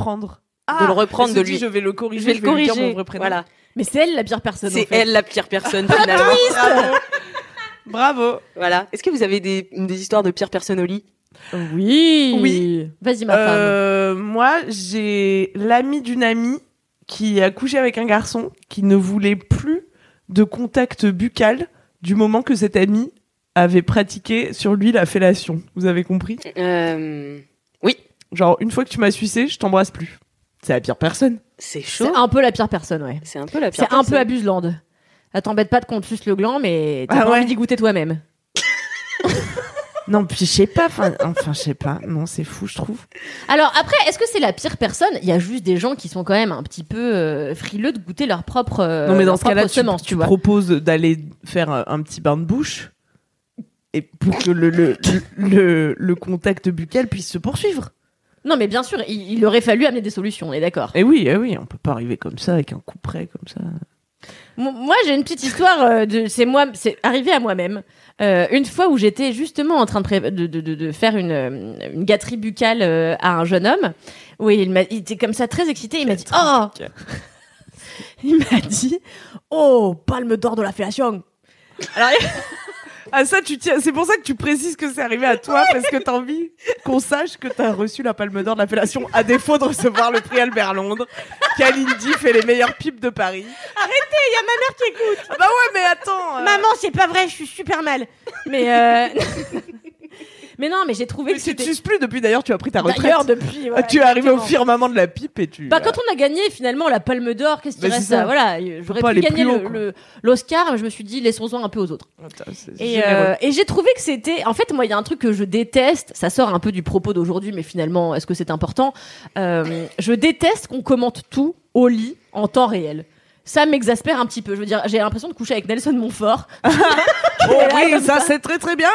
reprendre de le reprendre de se dit, lui. Je vais le corriger. Je vais le lui dire corriger. mon vrai prénom. Voilà. Mais c'est elle la pire personne. C'est en fait. elle la pire personne finalement. Bravo. Bravo. Voilà. Est-ce que vous avez des, des histoires de pires personnes au lit? Oui. Oui. Vas-y, ma femme. Euh, moi, j'ai l'ami d'une amie qui a couché avec un garçon qui ne voulait plus de contact buccal du moment que cet ami avait pratiqué sur lui la fellation. Vous avez compris? Euh, Genre, une fois que tu m'as sucé, je t'embrasse plus. C'est la pire personne. C'est chaud. C'est un peu la pire personne, ouais. C'est un peu la pire C'est un peu abuselande. Ah, t'embête pas de qu'on te suce le gland, mais t'as Ah pas ouais. envie d'y goûter toi-même. Non, puis je sais pas, enfin, enfin, je sais pas. Non, c'est fou, je trouve. Alors après, est-ce que c'est la pire personne? Il y a juste des gens qui sont quand même un petit peu euh, frileux de goûter leur propre euh, non, mais dans leur ce cas-là, propre tu, semence, tu tu vois. proposes d'aller faire un, un petit bain de bouche et pour que le, le, le, le contact buccal puisse se poursuivre. Non, mais bien sûr, il, il aurait fallu amener des solutions, on est d'accord. Et oui, eh oui, on peut pas arriver comme ça avec un coup près comme ça. Mo- Moi, j'ai une petite histoire euh, de. C'est moi, c'est arrivé à moi-même. Euh, une fois où j'étais justement en train de, pré- de, de, de- de faire une, euh, une gâterie buccale euh, à un jeune homme, où il, m'a- il était comme ça très excité. Il m'a dit Oh Il m'a dit Oh, palme d'or de la fellation Alors, Ah ça, tu tiens. C'est pour ça que tu précises que c'est arrivé à toi parce que t'as envie qu'on sache que t'as reçu la Palme d'Or de l'appellation à défaut de recevoir le prix Albert Londres. Kalindi fait les meilleures pipes de Paris. il y a ma mère qui écoute Ah bah ouais, mais attends. euh, Maman, c'est pas vrai, je suis super mal. Mais euh... mais non, mais j'ai trouvé mais que tu te suces plus depuis d'ailleurs, tu as pris ta retraite. d'ailleurs depuis. Ah, tu es arrivé au firmament de la pipe et tu. Bah quand on a gagné finalement la Palme d'Or, qu'est-ce qui Bah, reste ça. Voilà, j'aurais pu gagner l'Oscar, mais je me suis dit laissons-en un peu aux autres. Attends, c'est Et, généreux. euh, et j'ai trouvé que c'était, en fait, moi, il y a un truc que je déteste. Ça sort un peu du propos d'aujourd'hui, mais finalement, est-ce que c'est important Euh, Je déteste qu'on commente tout au lit en temps réel. Ça m'exaspère un petit peu. Je veux dire, j'ai l'impression de coucher avec Nelson Montfort. Oh oui, ça c'est très très bien.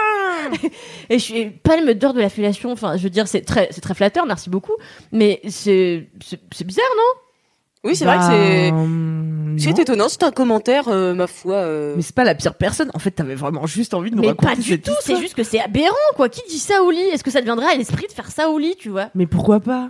Et je suis palme d'or de la fellation. Enfin, je veux dire, c'est très, c'est très flatteur, merci beaucoup. Mais c'est, c'est, c'est bizarre, non? Oui, c'est vrai que c'est. Bah, C'est étonnant, c'est un commentaire, euh, ma foi. euh, Mais c'est pas la pire personne. En fait, t'avais vraiment juste envie de nous Mais raconter pas du cette tout. C'est juste que c'est aberrant, quoi. Qui dit ça au lit? Est-ce que ça deviendra à l'esprit de faire ça au lit, tu vois? Mais pourquoi pas?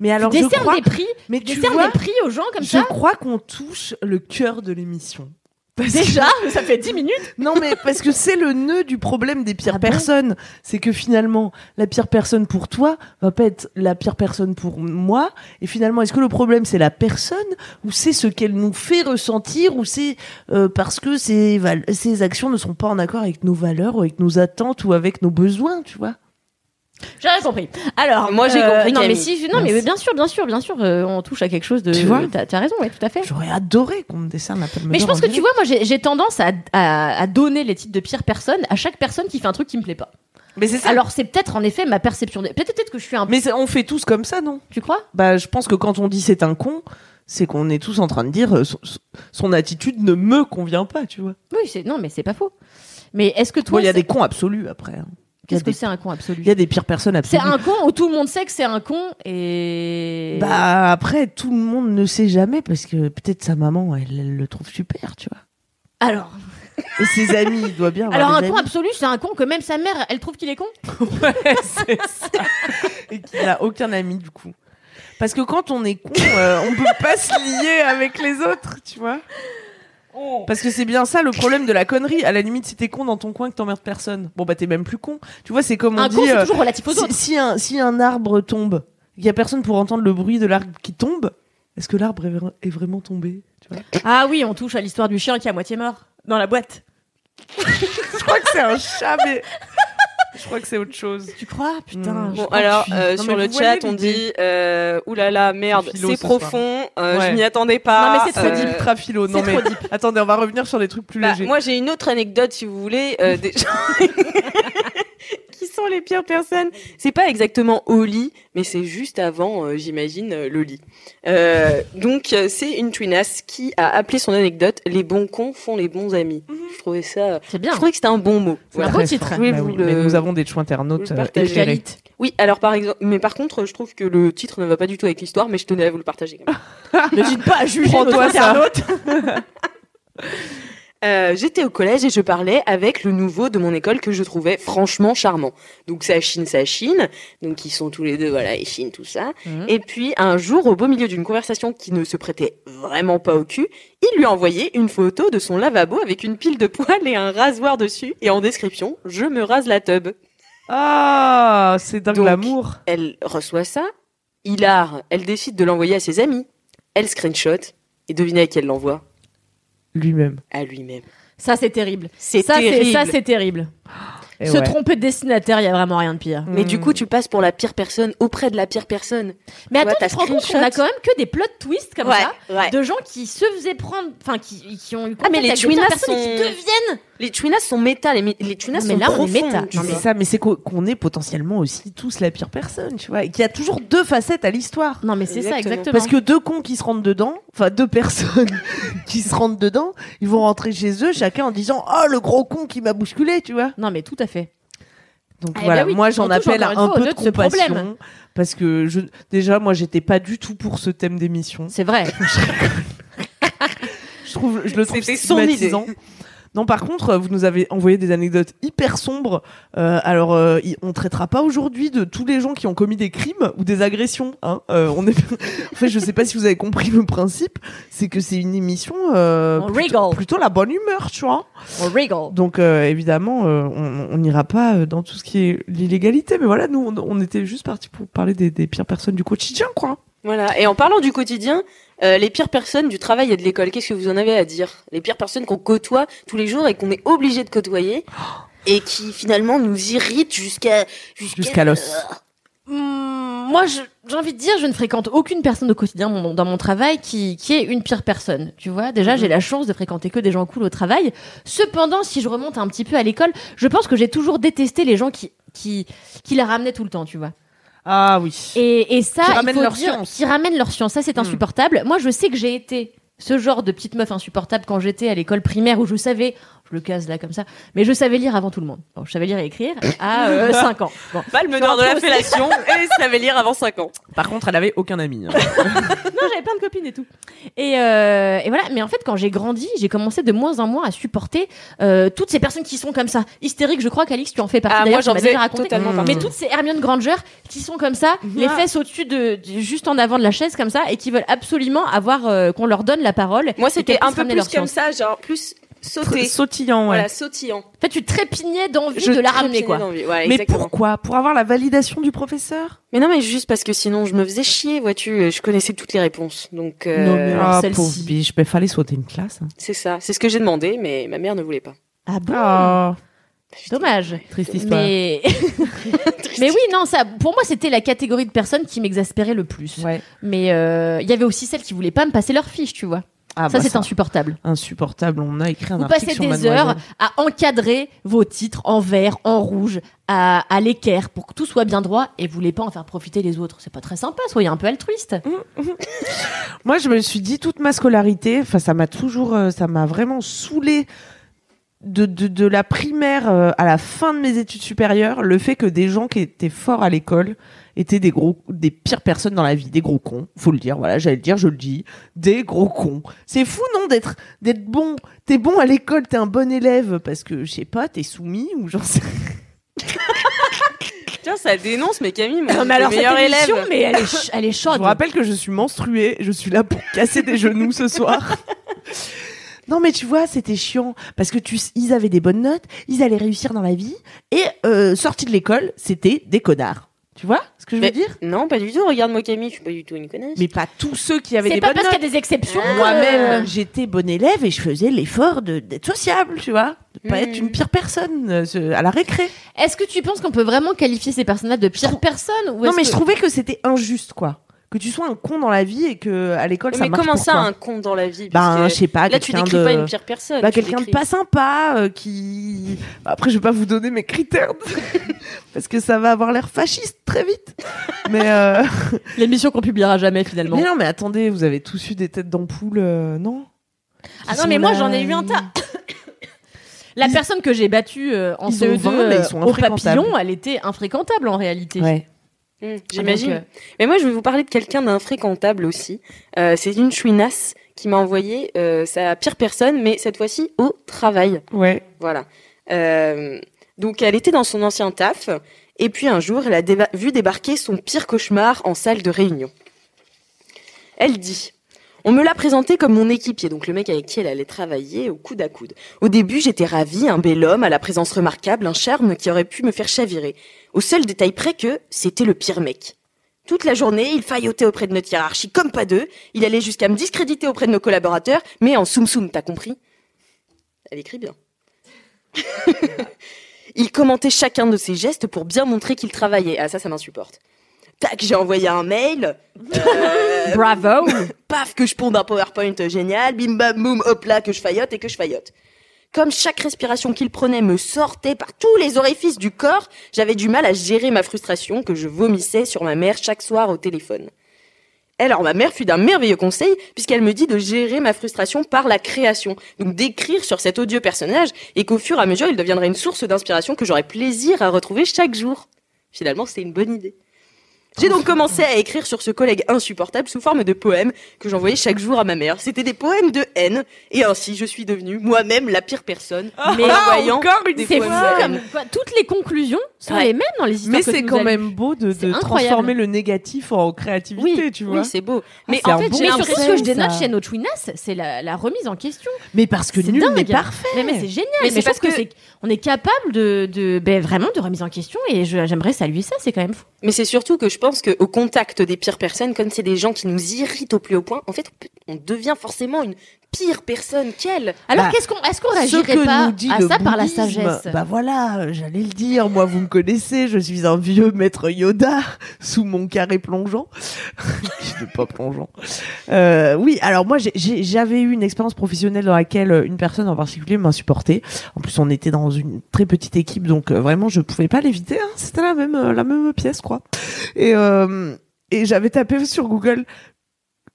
Mais alors, tu je crois, des prix, mais tu vois, des prix aux gens comme je ça. crois qu'on touche le cœur de l'émission. Parce que- Déjà, ça fait 10 minutes. Non, mais parce que c'est le nœud du problème des pires Ah personnes. C'est que finalement, la pire personne pour toi va pas être la pire personne pour moi. Et finalement, est-ce que le problème c'est la personne ou c'est ce qu'elle nous fait ressentir ou c'est euh, parce que ses, ses actions ne sont pas en accord avec nos valeurs ou avec nos attentes ou avec nos besoins, tu vois? J'ai rien compris. Alors, Moi, j'ai compris, Non, mais si, non, mais bien sûr, bien sûr, bien sûr, euh, on touche à quelque chose de. Tu vois T'as raison, oui, tout à fait. J'aurais adoré qu'on me décerne la palme Mais je pense en que tu direct. vois, moi, j'ai tendance à, à, à donner les titres de pire personne à chaque personne qui fait un truc qui me plaît pas. Mais c'est ça. Alors, c'est peut-être en effet ma perception. de- Peut-être que je suis un. Mais on fait tous comme ça, non? Tu crois? Bah, je pense que quand on dit c'est un con, c'est qu'on est tous en train de dire euh, son, son attitude ne me convient pas, tu vois. Oui, c'est non, mais c'est pas faux. Mais est-ce que toi, il y a des cons absolus après. Qu'est-ce que des- c'est un con absolu? Il y a des pires personnes C'est absolues. un con où tout le monde sait que c'est un con et. Bah après, tout le monde ne sait jamais parce que peut-être sa maman, elle, elle le trouve super, tu vois. Alors, Et ses amis, il doit bien alors un con absolu, c'est un con que même sa mère, elle trouve qu'il est con? Ouais, c'est ça. Et qu'il n'a aucun ami du coup. Parce que quand on est con, euh, on peut pas se lier avec les autres, tu vois. Parce que c'est bien ça le problème de la connerie. À la limite, si t'es con dans ton coin que t'emmerdes personne, bon bah t'es même plus con. Tu vois, c'est comme on un dit. con, c'est euh, toujours relatif aux si, autres. si un, si un arbre tombe, il y a personne pour entendre le bruit de l'arbre qui tombe. Est-ce que l'arbre est, vra- est vraiment tombé tu vois? Ah oui, on touche à l'histoire du chien qui est à moitié mort dans la boîte. Je crois que c'est un chat, mais je crois que c'est autre chose. Tu crois? Putain. Mm. je Bon, alors, euh, Non, sur le chat, on dit euh, oulala, merde, c'est ce profond, euh, Ouais. je m'y attendais pas. Non, mais c'est trop euh, deep. Ultra philo. Non mais trop deep. attendez, on va revenir sur des trucs plus bah, légers. moi, j'ai une autre anecdote, si vous voulez, euh, des gens qui sont les pires personnes? C'est pas exactement au lit, mais c'est juste avant, euh, j'imagine, euh, le lit. Euh, donc, euh, c'est une twinasse qui a appelé son anecdote « Les bons cons font les bons amis Je trouvais ça... C'est bien. Je trouvais que c'était un bon mot. C'est Voilà. beau titre. Bah vous oui, le- Mais nous avons des choix internautes éclairés. Oui, alors par exemple, mais par contre, je trouve que le titre ne va pas du tout avec l'histoire, mais je tenais à vous le partager quand même. N'hésite pas à juger Prends-toi notre ça. internaute. Euh, J'étais au collège et je parlais avec le nouveau de mon école que je trouvais franchement charmant. Donc ça chine, ça chine. Donc ils sont tous les deux, voilà, ils chinent tout ça. Mhm. Et puis un jour, au beau milieu d'une conversation qui ne se prêtait vraiment pas au cul, il lui a envoyé une photo de son lavabo avec une pile de poils et un rasoir dessus. Et en description, je me rase la tub. Ah, c'est dingue l'amour. Elle reçoit ça. Hilar, elle décide de l'envoyer à ses amis. Elle screenshot. Et devinez à qui elle l'envoie Lui-même. À lui-même. Ça, c'est terrible. C'est Ça, c'est terrible. ça, c'est terrible. Et Se ouais. tromper de destinataire, il y a vraiment rien de pire. Mais Mm. du coup, tu passes pour la pire personne auprès de la pire personne. Mais attends, tu te rends compte qu'on a quand même que des plot twists comme ça ouais. de gens qui se faisaient prendre, enfin qui, qui ont eu Ah, mais contact les avec des chouinas personnes et qui sont- deviennent. Les tunas sont méta, les, les mais sont là, on est profondes, méta. C'est ça, mais c'est qu'o- qu'on est potentiellement aussi tous la pire personne, tu vois, et qu'il y a toujours deux facettes à l'histoire. Non, mais c'est ça Exactement. exactement. Parce que deux cons qui se rentrent dedans, enfin deux personnes qui se rentrent dedans, ils vont rentrer chez eux chacun en disant oh le gros con qui m'a bousculé, tu vois. non, mais tout à fait. Donc Eh voilà, ben oui, moi j'en appelle à un peu de compassion problème. parce que je déjà moi j'étais pas du tout pour ce thème d'émission. C'est vrai. Je trouve je le trouve C'était son stigmatisant. Non, par contre, vous nous avez envoyé des anecdotes hyper sombres. Euh, alors, euh, on traitera pas aujourd'hui de tous les gens qui ont commis des crimes ou des agressions. Hein. Euh, on est... en fait, je sais pas si vous avez compris le principe. C'est que c'est une émission euh, On plutôt, plutôt la bonne humeur, tu vois. On rigole. Donc, euh, évidemment, euh, on n'ira pas dans tout ce qui est l'illégalité. Mais voilà, nous, on, on était juste partis pour parler des, des pires personnes du quotidien, quoi. Voilà. Et en parlant du quotidien, euh, les pires personnes du travail et de l'école, qu'est-ce que vous en avez à dire? Les pires personnes qu'on côtoie tous les jours et qu'on est obligé de côtoyer et qui finalement nous irritent jusqu'à Jusqu'à l'os. Hum, moi, je- j'ai envie de dire, je ne fréquente aucune personne au quotidien mon- dans mon travail qui, qui est une pire personne. Tu vois, déjà, Mhm. j'ai la chance de fréquenter que des gens cool au travail. Cependant, si je remonte un petit peu à l'école, je pense que j'ai toujours détesté les gens qui, qui, qui la ramenaient tout le temps, tu vois. Ah oui. Et, et ça, Qui il ramènent faut leur dire, science. qui ramènent leur science. Ça, c'est Hmm. insupportable. Moi, je sais que j'ai été ce genre de petite meuf insupportable quand j'étais à l'école primaire où je savais je le case là comme ça. Mais je savais lire avant tout le monde. Bon, je savais lire et écrire à 5 ans. Bon. Pas le meneur de la fellation et savait lire avant 5 ans. Par contre, elle avait aucun ami. hein. Non, j'avais plein de copines et tout. Et, euh, et voilà. Mais en fait, quand j'ai grandi, j'ai commencé de moins en moins à supporter euh, toutes ces personnes qui sont comme ça. Hystériques, je crois qu'Alix, tu en fais partie. Ah, D'ailleurs, moi, j'en faisais totalement Mmh. Mais toutes ces Hermione Granger qui sont comme ça, les fesses au-dessus de, de- juste en avant de la chaise comme ça, et qui veulent absolument avoir euh, qu'on leur donne la parole. Moi, c'était un peu plus comme science. ça, genre plus sauter. Sautillant, ouais. Voilà, sautillant. En fait, tu trépignais d'envie Je de la ramener, quoi. D'envie. Ouais, mais exactement. pourquoi Pour avoir la validation du professeur? Mais non, mais juste parce que sinon, je me faisais chier, vois-tu. Je connaissais toutes les réponses. Donc, euh, Non, mais alors, Ah, pauvre biche, fallait sauter une classe. hein. c'est ça. C'est ce que j'ai demandé, mais ma mère ne voulait pas. Ah bon? Ah, Dommage. triste histoire. Mais... mais oui, non, ça, pour moi, c'était la catégorie de personnes qui m'exaspérait le plus. Ouais. Mais euh, il y avait aussi celles qui voulaient pas me passer leur fiche, tu vois. Ah, ça, bah, c'est insupportable. insupportable. On a écrit un Vous article passez sur des Mademoiselle. heures à encadrer vos titres en vert, en rouge, à, à l'équerre pour que tout soit bien droit et vous voulez pas en faire profiter les autres. C'est pas très sympa, soyez un peu altruiste. Moi, je me suis dit toute ma scolarité, enfin, ça m'a toujours, euh, ça m'a vraiment saoulé de, de, de la primaire euh, à la fin de mes études supérieures, le fait que des gens qui étaient forts à l'école étaient des gros, des pires personnes dans la vie, des gros cons, faut le dire, voilà, j'allais le dire, je le dis, des gros cons. C'est fou, non, d'être, d'être bon. T'es bon à l'école, t'es un bon élève parce que, je sais pas, t'es soumis ou j'en sais Tiens, ça dénonce, mais Camille, Non, mais alors meilleur élève. mais elle est, elle est Je chaude. vous rappelle que je suis menstruée, je suis là pour casser des genoux ce soir. Non mais tu vois, c'était chiant parce que tu, ils avaient des bonnes notes, ils allaient réussir dans la vie et euh, sortis de l'école, c'était des connards. Tu vois ce que je veux Mais- dire? Non, pas du tout. Regarde-moi, Camille, je suis pas du tout une connasse. Mais pas tous ceux qui avaient C'est des pas bonnes parce qu'il y notes. a des exceptions. Moi-même, j'étais bon élève et je faisais l'effort de- d'être sociable, tu vois, de pas être une pire personne euh, à la récré. Est-ce que tu penses qu'on peut vraiment qualifier ces personnes-là de pires personnes ou Non mais que- je trouvais que c'était injuste quoi, que tu sois un con dans la vie et que à l'école ça mais marche comment ça, toi. un con dans la vie? Ben, je sais pas, Là, tu quelqu'un décris de... pas une pire personne. Bah, tu quelqu'un de pas sympa euh, qui. Bah, après, je vais pas vous donner mes critères parce que ça va avoir l'air fasciste très vite. Mais euh, l'émission qu'on publiera jamais finalement mais non, mais attendez, vous avez tous eu des têtes d'ampoule, euh, non? Ah non, mais moi j'en ai eu un tas. La personne que j'ai battue euh, en Ils ont CE2 vingt, mais ils sont au papillon, elle était infréquentable en réalité. Ouais. Hum, J'imagine. Euh, Mais moi, je vais vous parler de quelqu'un d'infréquentable aussi. Euh, c'est une chouinasse qui m'a envoyé euh, sa pire personne, mais cette fois-ci au travail. Ouais. Voilà. Donc, elle était dans son ancien taf, et puis un jour, elle a déba- vu débarquer son pire cauchemar en salle de réunion. Elle dit On me l'a présenté comme mon équipier, donc le mec avec qui elle allait travailler au coude à coude. Au début, j'étais ravie, un bel homme, à la présence remarquable, un charme qui aurait pu me faire chavirer. Au seul détail près que c'était le pire mec. Toute la journée, il faillotait auprès de notre hiérarchie comme pas deux. Il allait jusqu'à me discréditer auprès de nos collaborateurs, mais en soum soum, t'as compris? Elle écrit bien. il commentait chacun de ses gestes pour bien montrer qu'il travaillait. Ah ça, ça m'insupporte. Tac, j'ai envoyé un mail. Euh, Bravo paf, que je ponde un PowerPoint génial, bim bam boum, hop là, que je faillote et que je faillote. Comme chaque respiration qu'il prenait me sortait par tous les orifices du corps, j'avais du mal à gérer ma frustration que je vomissais sur ma mère chaque soir au téléphone. Alors ma mère fut d'un merveilleux conseil puisqu'elle me dit de gérer ma frustration par la création, donc d'écrire sur cet odieux personnage et qu'au fur et à mesure il deviendrait une source d'inspiration que j'aurais plaisir à retrouver chaque jour. Finalement c'était une bonne idée. J'ai donc commencé à écrire sur ce collègue insupportable sous forme de poèmes que j'envoyais chaque jour à ma mère. C'était des poèmes de haine et ainsi je suis devenue moi-même la pire personne. Mais en envoyant encore une des C'est poèmes de haine. toutes les conclusions sont Ouais. les mêmes dans les histoires Mais c'est quand même beau de, transformer le négatif en créativité, Oui, tu vois. oui, c'est beau. Mais c'est en fait, bon Mais surtout ce que je dénote chez notre Chouinasse, c'est la, la remise en question. Mais parce que nul n'est parfait. Mais, mais c'est génial. Mais Mais, c'est parce que, que- c'est on est capable de, de ben, vraiment de remise en question et j'aimerais saluer ça. C'est quand même fou. Mais c'est surtout que je pense qu'au contact des pires personnes, comme c'est des gens qui nous irritent au plus haut point, en fait, on devient forcément une pire personne qu'elle. Alors Bah, qu'est-ce qu'on est-ce qu'on pas nous dit à ça par la sagesse Bah voilà, j'allais le dire. Moi, vous me connaissez, je suis un vieux maître Yoda sous mon carré plongeant. Je ne pas plongeant. Euh, oui, alors moi, j'avais eu une expérience professionnelle dans laquelle une personne en particulier m'insupportait. En plus, on était dans une très petite équipe, donc euh, vraiment, je pouvais pas l'éviter. hein. C'était la même, euh, la même pièce, quoi. Et, euh, et j'avais tapé sur Google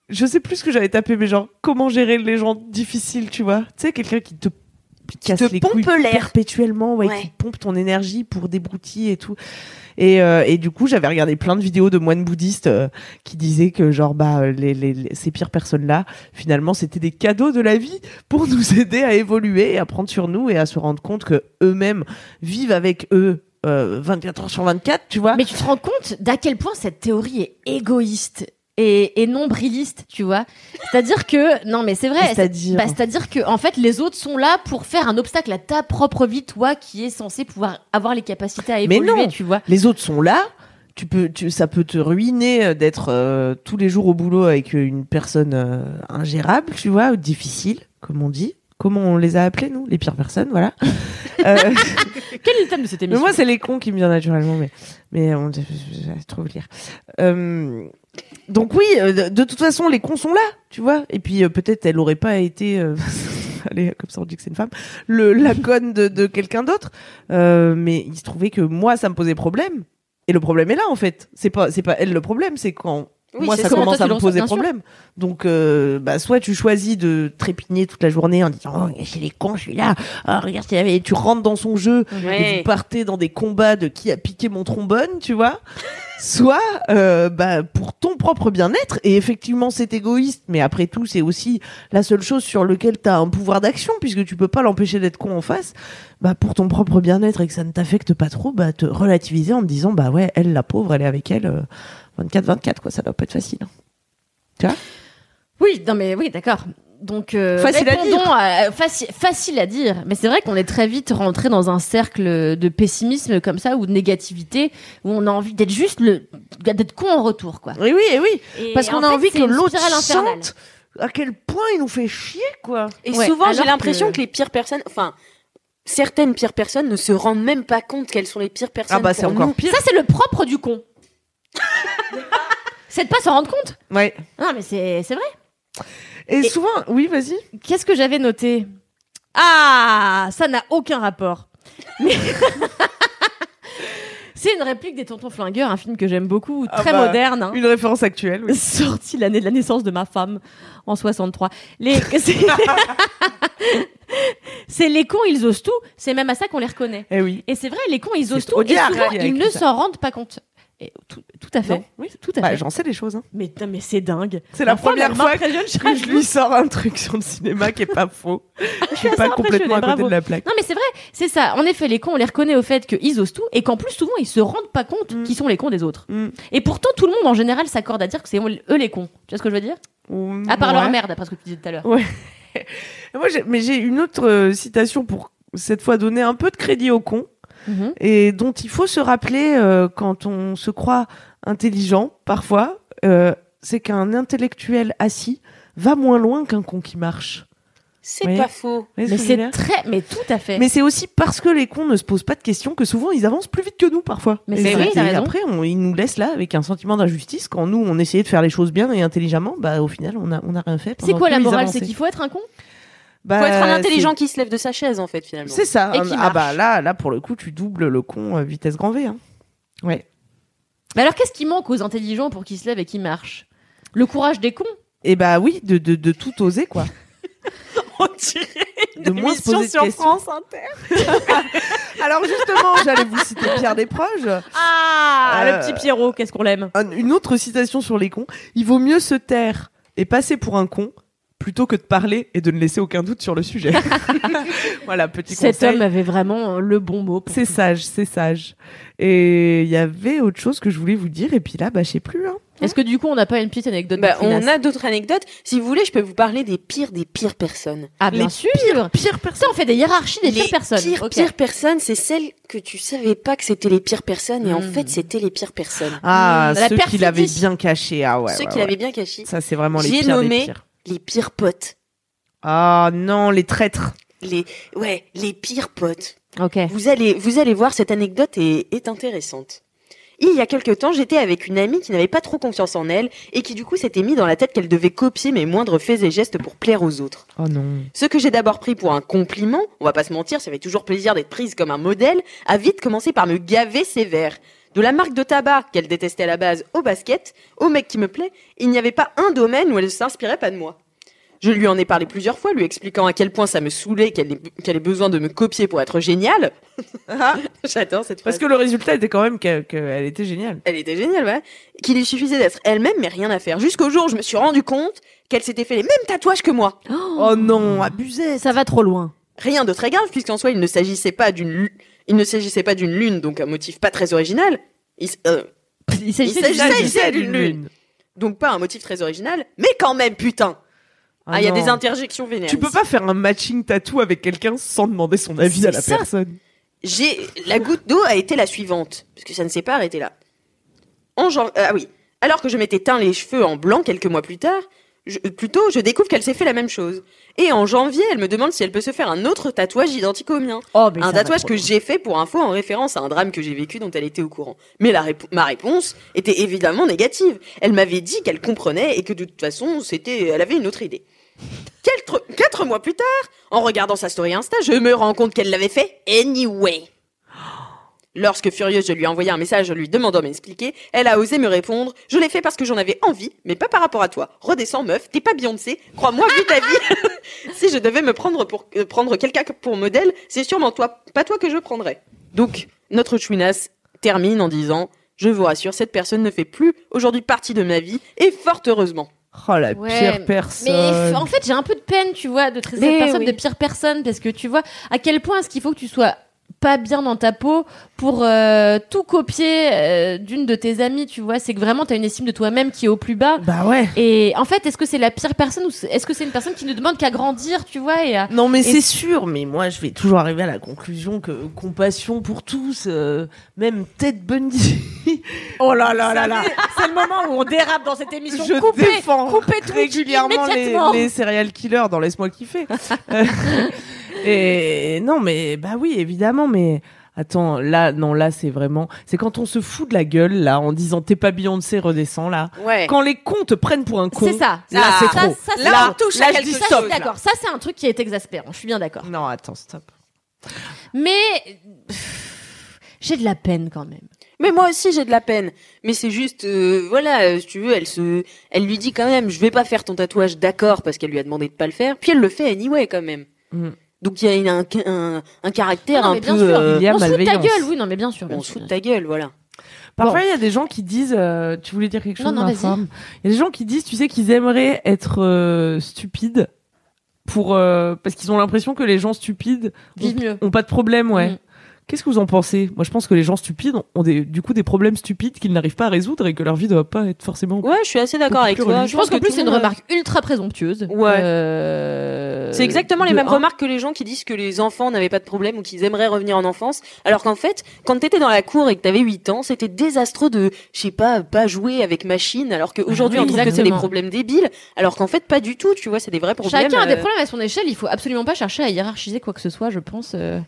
je sais plus ce que j'avais tapé, mais genre, comment gérer les gens difficiles, tu vois Tu sais, quelqu'un qui te casse te les pompe l'air. perpétuellement, ouais, Ouais. qui pompe ton énergie pour des broutilles et tout. Et, euh, et du coup, j'avais regardé plein de vidéos de moines bouddhistes euh, qui disaient que genre bah les, les, les- ces pires personnes là, finalement, c'était des cadeaux de la vie pour nous aider à évoluer, à prendre sur nous et à se rendre compte que eux-mêmes vivent avec eux euh, 24 heures sur 24, tu vois. Mais tu te rends compte d'à quel point cette théorie est égoïste et, et nombriliste, tu vois C'est-à-dire que non, mais c'est vrai. C'est-à-dire Bah, c'est-à-dire que en fait, les autres sont là pour faire un obstacle à ta propre vie, toi qui es censé pouvoir avoir les capacités à Mais évoluer, non. tu vois. les autres sont là. Tu peux, tu, ça peut te ruiner euh, d'être euh, tous les jours au boulot avec euh, une personne euh, ingérable, tu vois, ou difficile, comme on dit. Comment on les a appelés, nous Les pires personnes, voilà. Euh, Quel est le thème de cette mais émission moi, c'est les cons qui me viennent naturellement, mais, mais on, je, vous lire. Euh, donc oui, euh, de, de toute façon, les cons sont là, tu vois. Et puis euh, peut-être elle aurait pas été, allez, comme ça on dit que c'est une femme, le la conne de, de quelqu'un d'autre. Mais il se trouvait que moi, ça me posait problème. Et le problème est là, en fait. C'est pas, c'est pas elle le problème, c'est quand Oui, moi ça commence toi, à me poser problème. Donc, euh, bah, soit tu choisis de trépigner toute la journée en disant oh, c'est les cons, je suis là. Ah, regarde, avait- tu rentres dans son jeu et Ouais. vous partez dans des combats de qui a piqué mon trombone, tu vois. Soit euh, bah, pour ton propre bien-être, et effectivement c'est égoïste, mais après tout c'est aussi la seule chose sur lequel tu as un pouvoir d'action, puisque tu peux pas l'empêcher d'être con en face, bah, pour ton propre bien-être et que ça ne t'affecte pas trop, bah, te relativiser en te disant bah ouais, elle la pauvre, elle est avec elle euh, 24-24, quoi, ça doit pas être facile. Oui, non mais oui, d'accord. Donc euh, Facile à répondons à- faci- facile à dire, mais c'est vrai qu'on est très vite rentré dans un cercle de pessimisme comme ça ou de négativité où on a envie d'être juste le d'être con en retour quoi. Oui, oui, et oui, Et parce qu'on en a fait, envie que l'autre sente à quel point il nous fait chier, quoi. Et Ouais, souvent, j'ai l'impression que- que... les pires personnes, enfin, certaines pires personnes ne se rendent même pas compte qu'elles sont les pires personnes. Ah bah c'est encore nous. pire. Ça c'est le propre du con. c'est de pas s'en rendre compte. Ouais. Non mais c'est c'est vrai. Et, Et- souvent, oui, vas-y. Qu'est-ce que j'avais noté? Ah, ça n'a aucun rapport. Mais c'est une réplique des Tontons Flingueurs, un film que j'aime beaucoup, Ah très bah, moderne. hein. Une référence actuelle, oui. sorti l'année de la naissance de ma femme en 63. Les c'est les cons, ils osent tout, c'est même à ça qu'on les reconnaît. Eh oui. Et c'est vrai, les cons, ils osent tout et souvent ils ne s'en rendent pas compte. Et tout, tout à fait. Non, oui. Tout à Bah, fait. j'en sais des choses. Hein. Mais, non, mais c'est dingue. C'est la première fois Que je lui sors un truc sur le cinéma qui est pas faux. Je suis pas complètement à côté bravo. de la plaque. Non mais c'est vrai, c'est ça. En effet, les cons, on les reconnaît au fait qu'ils osent tout et qu'en plus souvent ils se rendent pas compte Mm. qu'ils sont les cons des autres. Mm. Et pourtant tout le monde en général s'accorde à dire que c'est eux les cons. Tu vois ce que je veux dire? Ou- À part ouais. leur merde, après ce que tu disais tout à l'heure. Moi, j'ai- mais j'ai une autre euh, citation pour cette fois donner un peu de crédit aux cons Mhm. et dont il faut se rappeler euh, quand on se croit intelligent parfois. euh, c'est qu'un intellectuel assis va moins loin qu'un con qui marche. C'est pas faux. Mais c'est très, mais tout à fait. Mais c'est aussi parce que les cons ne se posent pas de questions que souvent ils avancent plus vite que nous parfois. Mais c'est vrai, et t'as raison. après, on, ils nous laissent là avec un sentiment d'injustice quand nous on essayait de faire les choses bien et intelligemment. Bah au final, on a on a rien fait. C'est quoi la morale. C'est qu'il faut être un con? Bah, Faut être un intelligent qui se lève de sa chaise, en fait, finalement. C'est ça. Et qui ah bah là, là pour le coup, tu doubles le con euh, vitesse grand V. Hein. Ouais. Mais alors qu'est-ce qui manque aux intelligents pour qu'ils se lèvent et qu'ils marchent? Le courage des cons? Et bah oui, de, de, de tout oser quoi. On dirait une De moins se émission poser de sur questions. France Inter. Alors justement, j'allais vous citer Pierre Desproges. Ah, Euh, le petit Pierrot, qu'est-ce qu'on l'aime? Un- une autre citation sur les cons. Il vaut mieux se taire et passer pour un con plutôt que de parler et de ne laisser aucun doute sur le sujet. voilà, petit Cet conseil. homme avait vraiment le bon mot. C'est sage, c'est sage. Et il y avait autre chose que je voulais vous dire, et puis là, bah, je sais plus. Hein. Est-ce que du coup on n'a pas une petite anecdote Bah, on a d'autres anecdotes. Si vous voulez, je peux vous parler des pires des pires personnes. Ah bien les sûr Pire personne. Ça, on fait des hiérarchies des les pires personnes. pires, Ok. pires personnes, c'est celles que tu savais pas que c'était les pires personnes, et en Hmm. fait, c'était les pires personnes. Ah, Mmh, la ceux qui l'avaient bien caché. Ah ouais. Ceux ouais, qui ouais. l'avaient bien caché. Ça, c'est vraiment les J'ai pires nommé- des pires. Les pires potes. Ah non, les traîtres. Les, ouais, les pires potes. Ok. Vous allez, vous allez voir, cette anecdote est, est intéressante. Il y a quelque temps, j'étais avec une amie qui n'avait pas trop confiance en elle et qui du coup s'était mis dans la tête qu'elle devait copier mes moindres faits et gestes pour plaire aux autres. Oh non. Ce que j'ai d'abord pris pour un compliment, on va pas se mentir, ça fait toujours plaisir d'être prise comme un modèle, a vite commencé par me gaver sévère. De la marque de tabac qu'elle détestait à la base au basket, au mec qui me plaît, il n'y avait pas un domaine où elle ne s'inspirait pas de moi. Je lui en ai parlé plusieurs fois, lui expliquant à quel point ça me saoulait, qu'elle ait, besoin de me copier pour être géniale. J'adore cette Parce phrase. que le résultat était quand même qu'elle était géniale. Elle était géniale, ouais. Qu'il lui suffisait d'être elle-même, mais rien à faire. Jusqu'au jour où je me suis rendu compte qu'elle s'était fait les mêmes tatouages que moi. Oh non, abusé. Ça va trop loin. Rien de très grave, puisqu'en soi, il ne s'agissait pas d'une, il ne s'agissait pas d'une lune, donc un motif pas très original. Il euh, Il s'agissait d'une- lune. donc pas un motif très original, mais quand même, putain. Ah, il y a non. des interjections vénères. Tu peux pas faire un matching tattoo avec quelqu'un sans demander son avis à la ça. personne. J'ai la goutte d'eau a été la suivante parce que ça ne s'est pas arrêté là. En jan- euh, ah oui, alors que je m'étais teint les cheveux en blanc quelques mois plus tard, je, plutôt je découvre qu'elle s'est fait la même chose. Et en janvier, elle me demande si elle peut se faire un autre tatouage identique au mien. Oh, un tatouage que j'ai fait pour info en référence à un drame que j'ai vécu dont elle était au courant. Mais la répo- ma réponse était évidemment négative. Elle m'avait dit qu'elle comprenait et que de toute façon, c'était, elle avait une autre idée. Quatre, quatre mois plus tard, en regardant sa story Insta, je me rends compte qu'elle l'avait fait anyway. Lorsque furieuse, je lui ai envoyé un message lui demandant m'expliquer, elle a osé me répondre « Je l'ai fait parce que j'en avais envie, mais pas par rapport à toi. Redescends, meuf, t'es pas Beyoncé. Crois-moi, vu ta vie. si je devais me prendre pour euh, prendre quelqu'un pour modèle, c'est sûrement toi, pas toi que je prendrais. » Donc, notre chouinasse termine en disant « Je vous rassure, cette personne ne fait plus aujourd'hui partie de ma vie, et fort heureusement. Oh la Ouais, pire personne. Mais en fait, j'ai un peu de peine, tu vois, de traiter cette personne oui. de pire personne parce que tu vois à quel point est-ce qu'il faut que tu sois pas bien dans ta peau pour euh, tout copier euh, d'une de tes amies, tu vois. C'est que vraiment, t'as une estime de toi-même qui est au plus bas. Bah ouais. Et en fait, est-ce que c'est la pire personne ou est-ce que c'est une personne qui ne demande qu'à grandir, tu vois et à... Non mais Et- c'est sûr, mais moi je vais toujours arriver à la conclusion que compassion pour tous, euh, même Ted Bundy. Oh là là là là C'est le moment où on dérape dans cette émission. je coupez, défends coupez Twitch régulièrement les, les serial killers dans Laisse-moi kiffer. Et non mais bah oui évidemment mais attends là non là c'est vraiment c'est quand on se fout de la gueule là en disant t'es pas Beyoncé redescends là. Ouais. Quand les cons te prennent pour un con. C'est ça. Là c'est ça, trop. ça, c'est Là, là, on touche là, à je quelque ça, chose. je suis d'accord. Ça, c'est un truc qui est exaspérant. Je suis bien d'accord. Non attends stop. Mais j'ai de la peine quand même. Mais moi aussi j'ai de la peine. Mais c'est juste, euh, voilà, euh, si tu veux, elle se, elle lui dit quand même, je vais pas faire ton tatouage, d'accord, parce qu'elle lui a demandé de pas le faire. Puis elle le fait anyway quand même. Mm. Donc il y a un, un, un caractère Non, un peu. bien sûr. euh, Il y a on se fout de ta gueule, oui, non, mais bien sûr. bien on se fout de ta gueule, voilà. Parfois, il y a des gens qui disent, euh, tu voulais dire quelque chose Non, non, ma vas-y. femme? Il y a des gens qui disent, tu sais, qu'ils aimeraient être euh, stupides pour euh, parce qu'ils ont l'impression que les gens stupides sûr. Vive mieux. ont pas de problème, ouais. Mm. Qu'est-ce que vous en pensez? Moi, je pense que les gens stupides ont- des, du coup des problèmes stupides qu'ils n'arrivent pas à résoudre et que leur vie doit pas être forcément. Ouais, je suis assez d'accord avec toi. Je pense qu'en que plus, c'est une remarque ultra présomptueuse. Ouais. Euh, C'est exactement les de mêmes un. remarques que les gens qui disent que les enfants n'avaient pas de problème ou qu'ils aimeraient revenir en enfance. Alors qu'en fait, quand t'étais dans la cour et que t'avais 8 ans, c'était désastreux de, je sais pas, pas jouer avec machine. Alors qu'aujourd'hui, oui, on trouve que c'est des problèmes débiles. Alors qu'en fait, pas du tout. Tu vois, c'est des vrais problèmes. Chacun a des euh, problèmes à son échelle. Il faut absolument pas chercher à hiérarchiser quoi que ce soit, je pense. euh,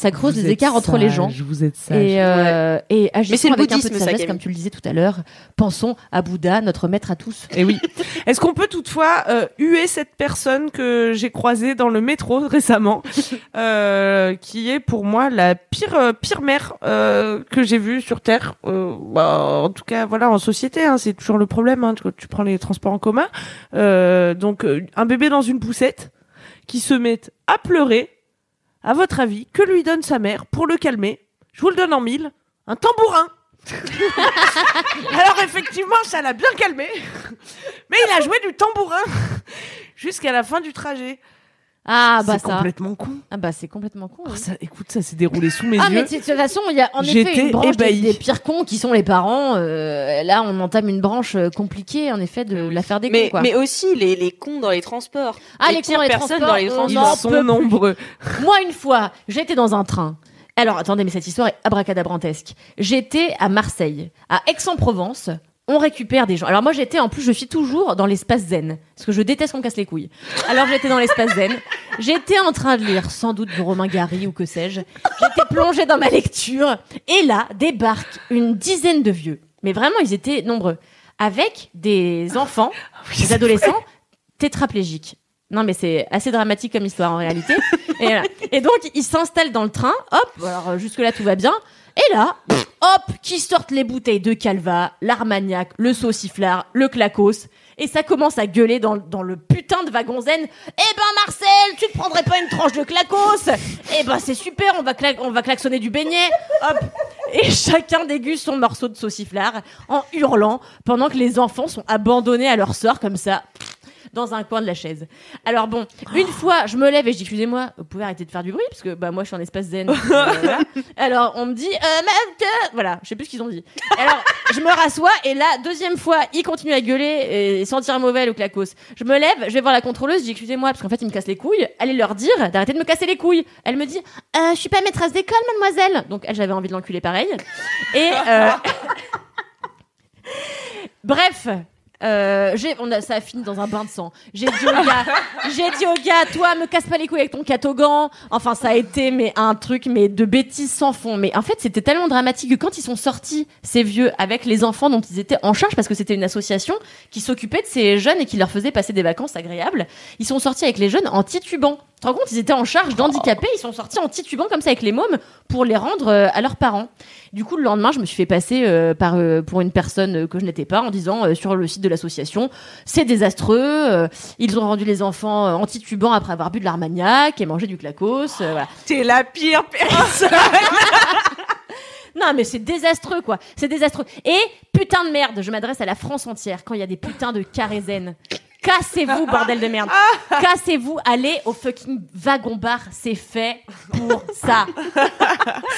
Ça creuse Vous des écarts entre les gens. Vous êtes sage. Et, euh, et agissons Mais c'est le avec un peu de sagesse, comme tu le disais tout à l'heure. Pensons à Bouddha, notre maître à tous. Et oui. Est-ce qu'on peut toutefois euh, huer cette personne que j'ai croisée dans le métro récemment, euh, qui est pour moi la pire euh, pire mère euh, que j'ai vue sur terre. Euh, bah, en tout cas, voilà, en société, hein, c'est toujours le problème. Hein, tu, tu prends les transports en commun, Euh, donc un bébé dans une poussette qui se met à pleurer. À votre avis, que lui donne sa mère pour le calmer? Je vous le donne en mille. Un tambourin. Alors effectivement, ça l'a bien calmé. Mais il a joué du tambourin jusqu'à la fin du trajet. Ah bah c'est ça. complètement con. Ah bah c'est complètement con. Oh, oui. ça, écoute, ça s'est déroulé sous mes Ah mais yeux. de toute façon, il y a en effet une branche des, pires cons qui sont les parents. Euh, là, on entame une branche euh, compliquée, en effet, de l'affaire des Mais, cons. Quoi. mais aussi les, les cons dans les transports. Ah, les cons pires dans les personnes transports, dans les euh, transports. Ils sont nombreux. Moi, une fois, j'étais dans un train. Alors, attendez, mais cette histoire est abracadabrantesque. J'étais à Marseille, à Aix-en-Provence. On récupère des gens. Alors moi, j'étais en plus, je suis toujours dans l'espace zen, parce que je déteste qu'on me casse les couilles. Alors j'étais dans l'espace zen. J'étais en train de lire sans doute du Romain Gary ou que sais-je. J'étais plongée dans ma lecture, et là débarque une dizaine de vieux. Mais vraiment, ils étaient nombreux, avec des enfants, des adolescents tétraplégiques. Non, mais c'est assez dramatique comme histoire en réalité. Et voilà. Et donc, ils s'installent dans le train. Hop, alors jusque-là, tout va bien. Et là, hop, qui sortent les bouteilles de Calva, l'Armagnac, le sauciflard, le Clacos. Et ça commence à gueuler dans, le putain de wagon zen. Eh ben Marcel, tu te prendrais pas une tranche de Clacos Eh ben c'est super, on va, cla- on va klaxonner du beignet. Hop. Et chacun déguste son morceau de sauciflard en hurlant pendant que les enfants sont abandonnés à leur sort comme ça dans un coin de la chaise. Alors bon, une fois, je me lève et je dis excusez-moi, vous pouvez arrêter de faire du bruit parce que bah moi je suis en espace zen. Euh, voilà. Alors on me dit euh, madame, voilà, je sais plus ce qu'ils ont dit. Alors je me rassois et là deuxième fois, ils continuent à gueuler et sentir mauvais le clacos. Je me lève, je vais voir la contrôleuse, je dis excusez-moi parce qu'en fait ils me cassent les couilles. Allez leur dire d'arrêter de me casser les couilles. Elle me dit euh, je suis pas maîtresse d'école mademoiselle. Donc elle j'avais envie de l'enculer pareil. Et euh, Bref, euh, j'ai, on a, ça a fini dans un bain de sang. J'ai dit au gars, j'ai dit au gars, toi, me casse pas les couilles avec ton catogan. Enfin, ça a été mais un truc mais de bêtises sans fond. Mais en fait, c'était tellement dramatique que quand ils sont sortis, ces vieux, avec les enfants dont ils étaient en charge, parce que c'était une association qui s'occupait de ces jeunes et qui leur faisait passer des vacances agréables, ils sont sortis avec les jeunes en titubant. Tu te rends compte, ils étaient en charge d'handicapés, ils sont sortis en titubant comme ça avec les mômes pour les rendre euh, à leurs parents. Du coup, le lendemain, je me suis fait passer euh, par euh, pour une personne euh, que je n'étais pas en disant euh, sur le site de l'association, c'est désastreux. euh, ils ont rendu les enfants en titubant après avoir bu de l'armagnac et mangé du clacos. voilà. T'es la pire personne. Non, mais c'est désastreux, quoi. C'est désastreux. Et putain de merde, je m'adresse à la France entière quand il y a des putains de carrés zen. Cassez-vous, bordel de merde. Cassez-vous, allez au fucking wagon bar. C'est fait pour ça.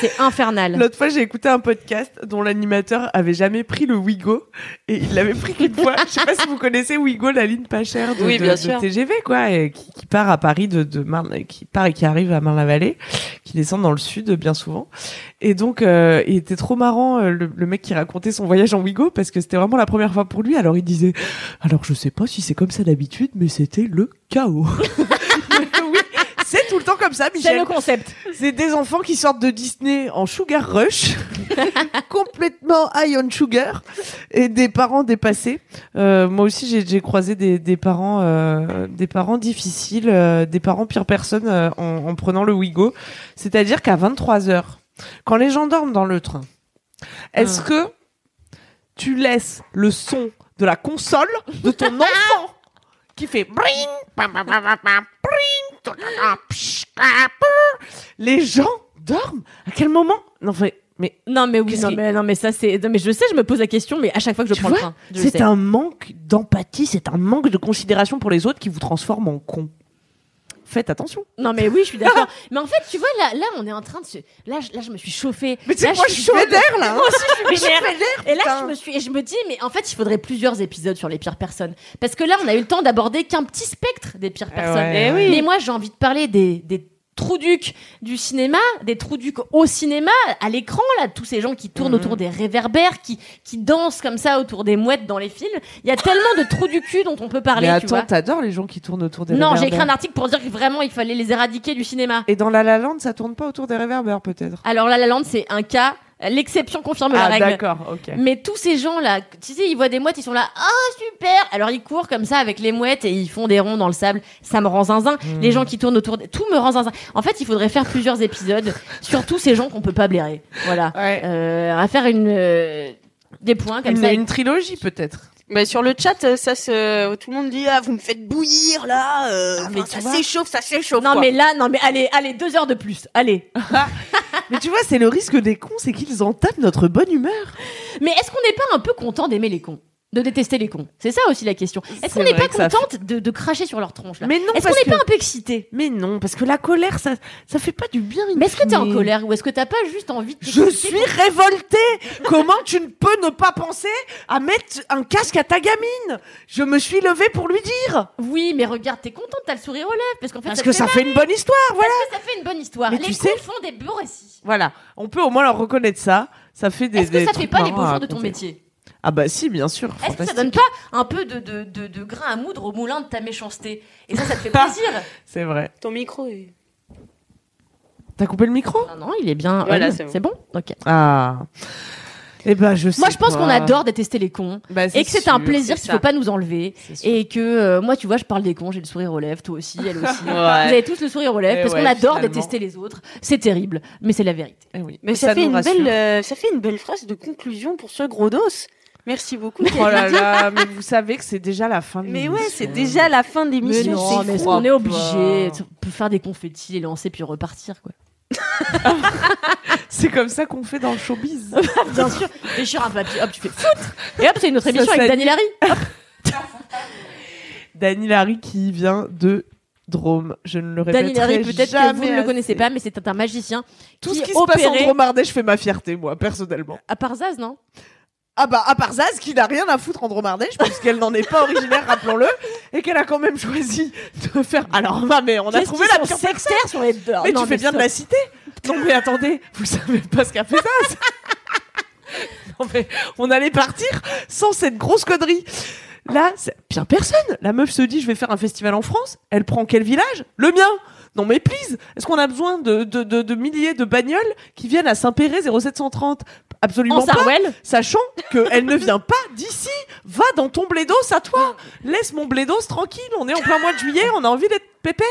C'est infernal. L'autre fois, j'ai écouté un podcast dont l'animateur avait jamais pris le Wigo et il l'avait pris qu'une fois. Je sais pas si vous connaissez Wigo, la ligne pas chère de, Oui, de- bien de sûr. TGV, quoi, et qui, qui part à Paris de, de Marne, qui part et qui arrive à Marne-la-Vallée, qui descend dans le sud bien souvent. Et donc, euh, il était trop marrant euh, le, le mec qui racontait son voyage en Wigo parce que c'était vraiment la première fois pour lui. Alors il disait, alors je sais pas si c'est comme ça d'habitude, mais c'était le chaos. oui, c'est tout le temps comme ça, C'est Michel. le concept. C'est des enfants qui sortent de Disney en sugar rush, complètement high on sugar, et des parents dépassés. Euh, moi aussi, j'ai- croisé des, des parents, euh, des parents difficiles, euh, des parents pire personnes euh, en, en prenant le Wigo. C'est-à-dire qu'à 23 h quand les gens dorment dans le train, est-ce que tu laisses le son de la console de ton enfant qui fait les gens dorment. À quel moment? Non mais mais Non, mais oui, non, qui- mais, non, mais ça, c'est. non, mais je sais, je me pose la question, mais à chaque fois que je Tu prends vois, le train, c'est un manque d'empathie c'est un manque de considération pour les autres qui vous transforme en con faites attention Non, mais oui, je suis d'accord. mais en fait, tu vois, là, là, on est en train de se. Là, je, là, je me suis chauffée. mais là, moi je suis vénère là hein. Moi aussi, je suis vénère. Et là, je me suis, et je me dis, mais en fait, il faudrait plusieurs épisodes sur les pires personnes, parce que là, on a eu le temps d'aborder qu'un petit spectre des pires Eh personnes. ouais, Eh oui. Mais moi, j'ai envie de parler des, des trous-ducs du cinéma, des trous-ducs au cinéma, à l'écran, là, tous ces gens qui tournent Mhm. autour des réverbères, qui, qui dansent comme ça autour des mouettes dans les films. Il y a tellement de trous du cul dont on peut parler, mais attends t'adores les gens qui tournent autour des Non, j'ai écrit réverbères. un article pour dire que vraiment, il fallait les éradiquer du cinéma. et dans La La Land ça tourne pas autour des réverbères peut-être? Alors La La Land, c'est un cas, l'exception confirme la ah règle. d'accord ok Mais tous ces gens-là, tu sais, ils voient des mouettes, ils sont là, ah super Alors ils courent comme ça avec les mouettes et ils font des ronds dans le sable. Ça me rend zinzin. Hmm. Les gens qui tournent autour, de... tout me rend zinzin. En fait, il faudrait faire plusieurs épisodes sur tous ces gens qu'on peut pas blairer. Voilà. Ouais. Euh, à faire une euh, des points comme une, ça. une trilogie peut-être Mais sur le chat, euh, ça se, tout le monde dit ah vous me faites bouillir là, euh, Ah, mais ça s'échauffe, ça s'échauffe. Non quoi. mais là, non mais allez, allez, deux heures de plus. Allez. mais tu vois c'est le risque des cons c'est qu'ils entament notre bonne humeur Mais est-ce qu'on n'est pas un peu content d'aimer les cons? De détester les cons C'est ça aussi la question. Est-ce qu'on n'est pas que contente de, de cracher sur leur tronche là mais non Est-ce qu'on parce n'est que pas un peu excité mais non parce que la colère ça ça fait pas du bien Mais est-ce que t'es en colère ou est-ce que t'as pas juste envie de Je suis révoltée Comment tu ne peux ne pas penser à mettre un casque à ta gamine? Je me suis levée pour lui dire Oui, mais regarde, t'es contente, t'as le sourire aux lèvres parce qu'en fait, Parce ça que ça fait une bonne histoire, voilà marrer, ça fait une bonne histoire. Mais les tu cons sais- font des beaux récits. Voilà, on peut au moins leur reconnaître ça. Ça fait des. Est-ce que ça fait pas les beaux jours de ton métier? Ah bah si, bien sûr. Est-ce que ça donne pas un peu de, de, de, de grain à moudre au moulin de ta méchanceté? Et ça, ça te fait plaisir? C'est vrai. Ton micro est. T'as coupé le micro? Non, non, il est bien. Voilà, c'est bon. Ok. Ah. Eh ben, je sais Moi, je pense qu'on adore détester les cons. Bah, Et que c'est un plaisir qu'il faut pas nous enlever. Et que euh, moi, tu vois, je parle des cons, j'ai le sourire aux lèvres, toi aussi, elle aussi. Vous avez tous le sourire aux lèvres Eh parce qu'on adore finalement. détester les autres. C'est terrible, mais c'est la vérité. Eh oui. Mais ça, fait une rassure. belle, euh, ça fait une belle phrase de conclusion pour ce gros dos. Merci beaucoup. Oh là là, mais vous savez que c'est déjà la fin de Mais ouais, c'est déjà la fin de Mais l'émission. non, c'est mais fou. on est obligé. On peut faire des confettis, les lancer puis repartir, quoi. C'est comme ça qu'on fait dans le showbiz. Bien sûr. Déchire un papier, hop, tu fais foot. Et hop, c'est une autre Ça émission avec s'anime. Dani Larry. Dany Larry qui vient de Drôme. Je ne le répéterai Dani Larry, peut-être que vous ne le assez. connaissez pas, mais c'est un magicien Tout qui ce qui se passe en opérait- Drôme Ardèche fait ma fierté, moi, personnellement. à part Zaz, non? Ah bah, à part Zaz, qui n'a rien à foutre en Drôme Ardèche, puisqu'elle n'en est pas originaire, rappelons-le, et qu'elle a quand même choisi de faire... Alors, bah, mais on a trouvé la pire sectaires sur les deux. Mais Non, tu fais bien de la citer. Non mais attendez, vous savez pas ce qu'a fait Zaz Non mais on allait partir sans cette grosse connerie. Là, bien personne. La meuf se dit je vais faire un festival en France. Elle prend quel village? Le mien. Non mais please, est-ce qu'on a besoin de, de, de, de milliers de bagnoles qui viennent à Saint-Péret 0730 Absolument En pas. Sarwell Sachant qu'elle ne vient pas d'ici. Va dans ton blédos à toi. Laisse mon blédos tranquille. On est en plein mois de juillet. On a envie d'être pépère.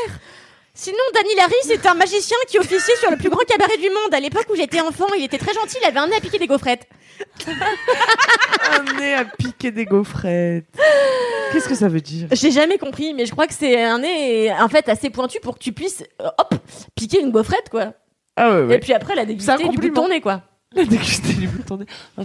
Sinon, Dani Larry, c'est un magicien qui officiait sur le plus grand cabaret du monde. À l'époque où j'étais enfant, il était très gentil, il avait un nez à piquer des gaufrettes. Un nez à piquer des gaufrettes. Qu'est-ce que ça veut dire? J'ai jamais compris, mais je crois que c'est un nez, en fait, assez pointu pour que tu puisses, euh, hop, piquer une gaufrette, quoi. Ah ouais, Et puis après, la C'est un déguster du bout de ton nez, quoi. La dégustée du bout de ton nez. Ouais,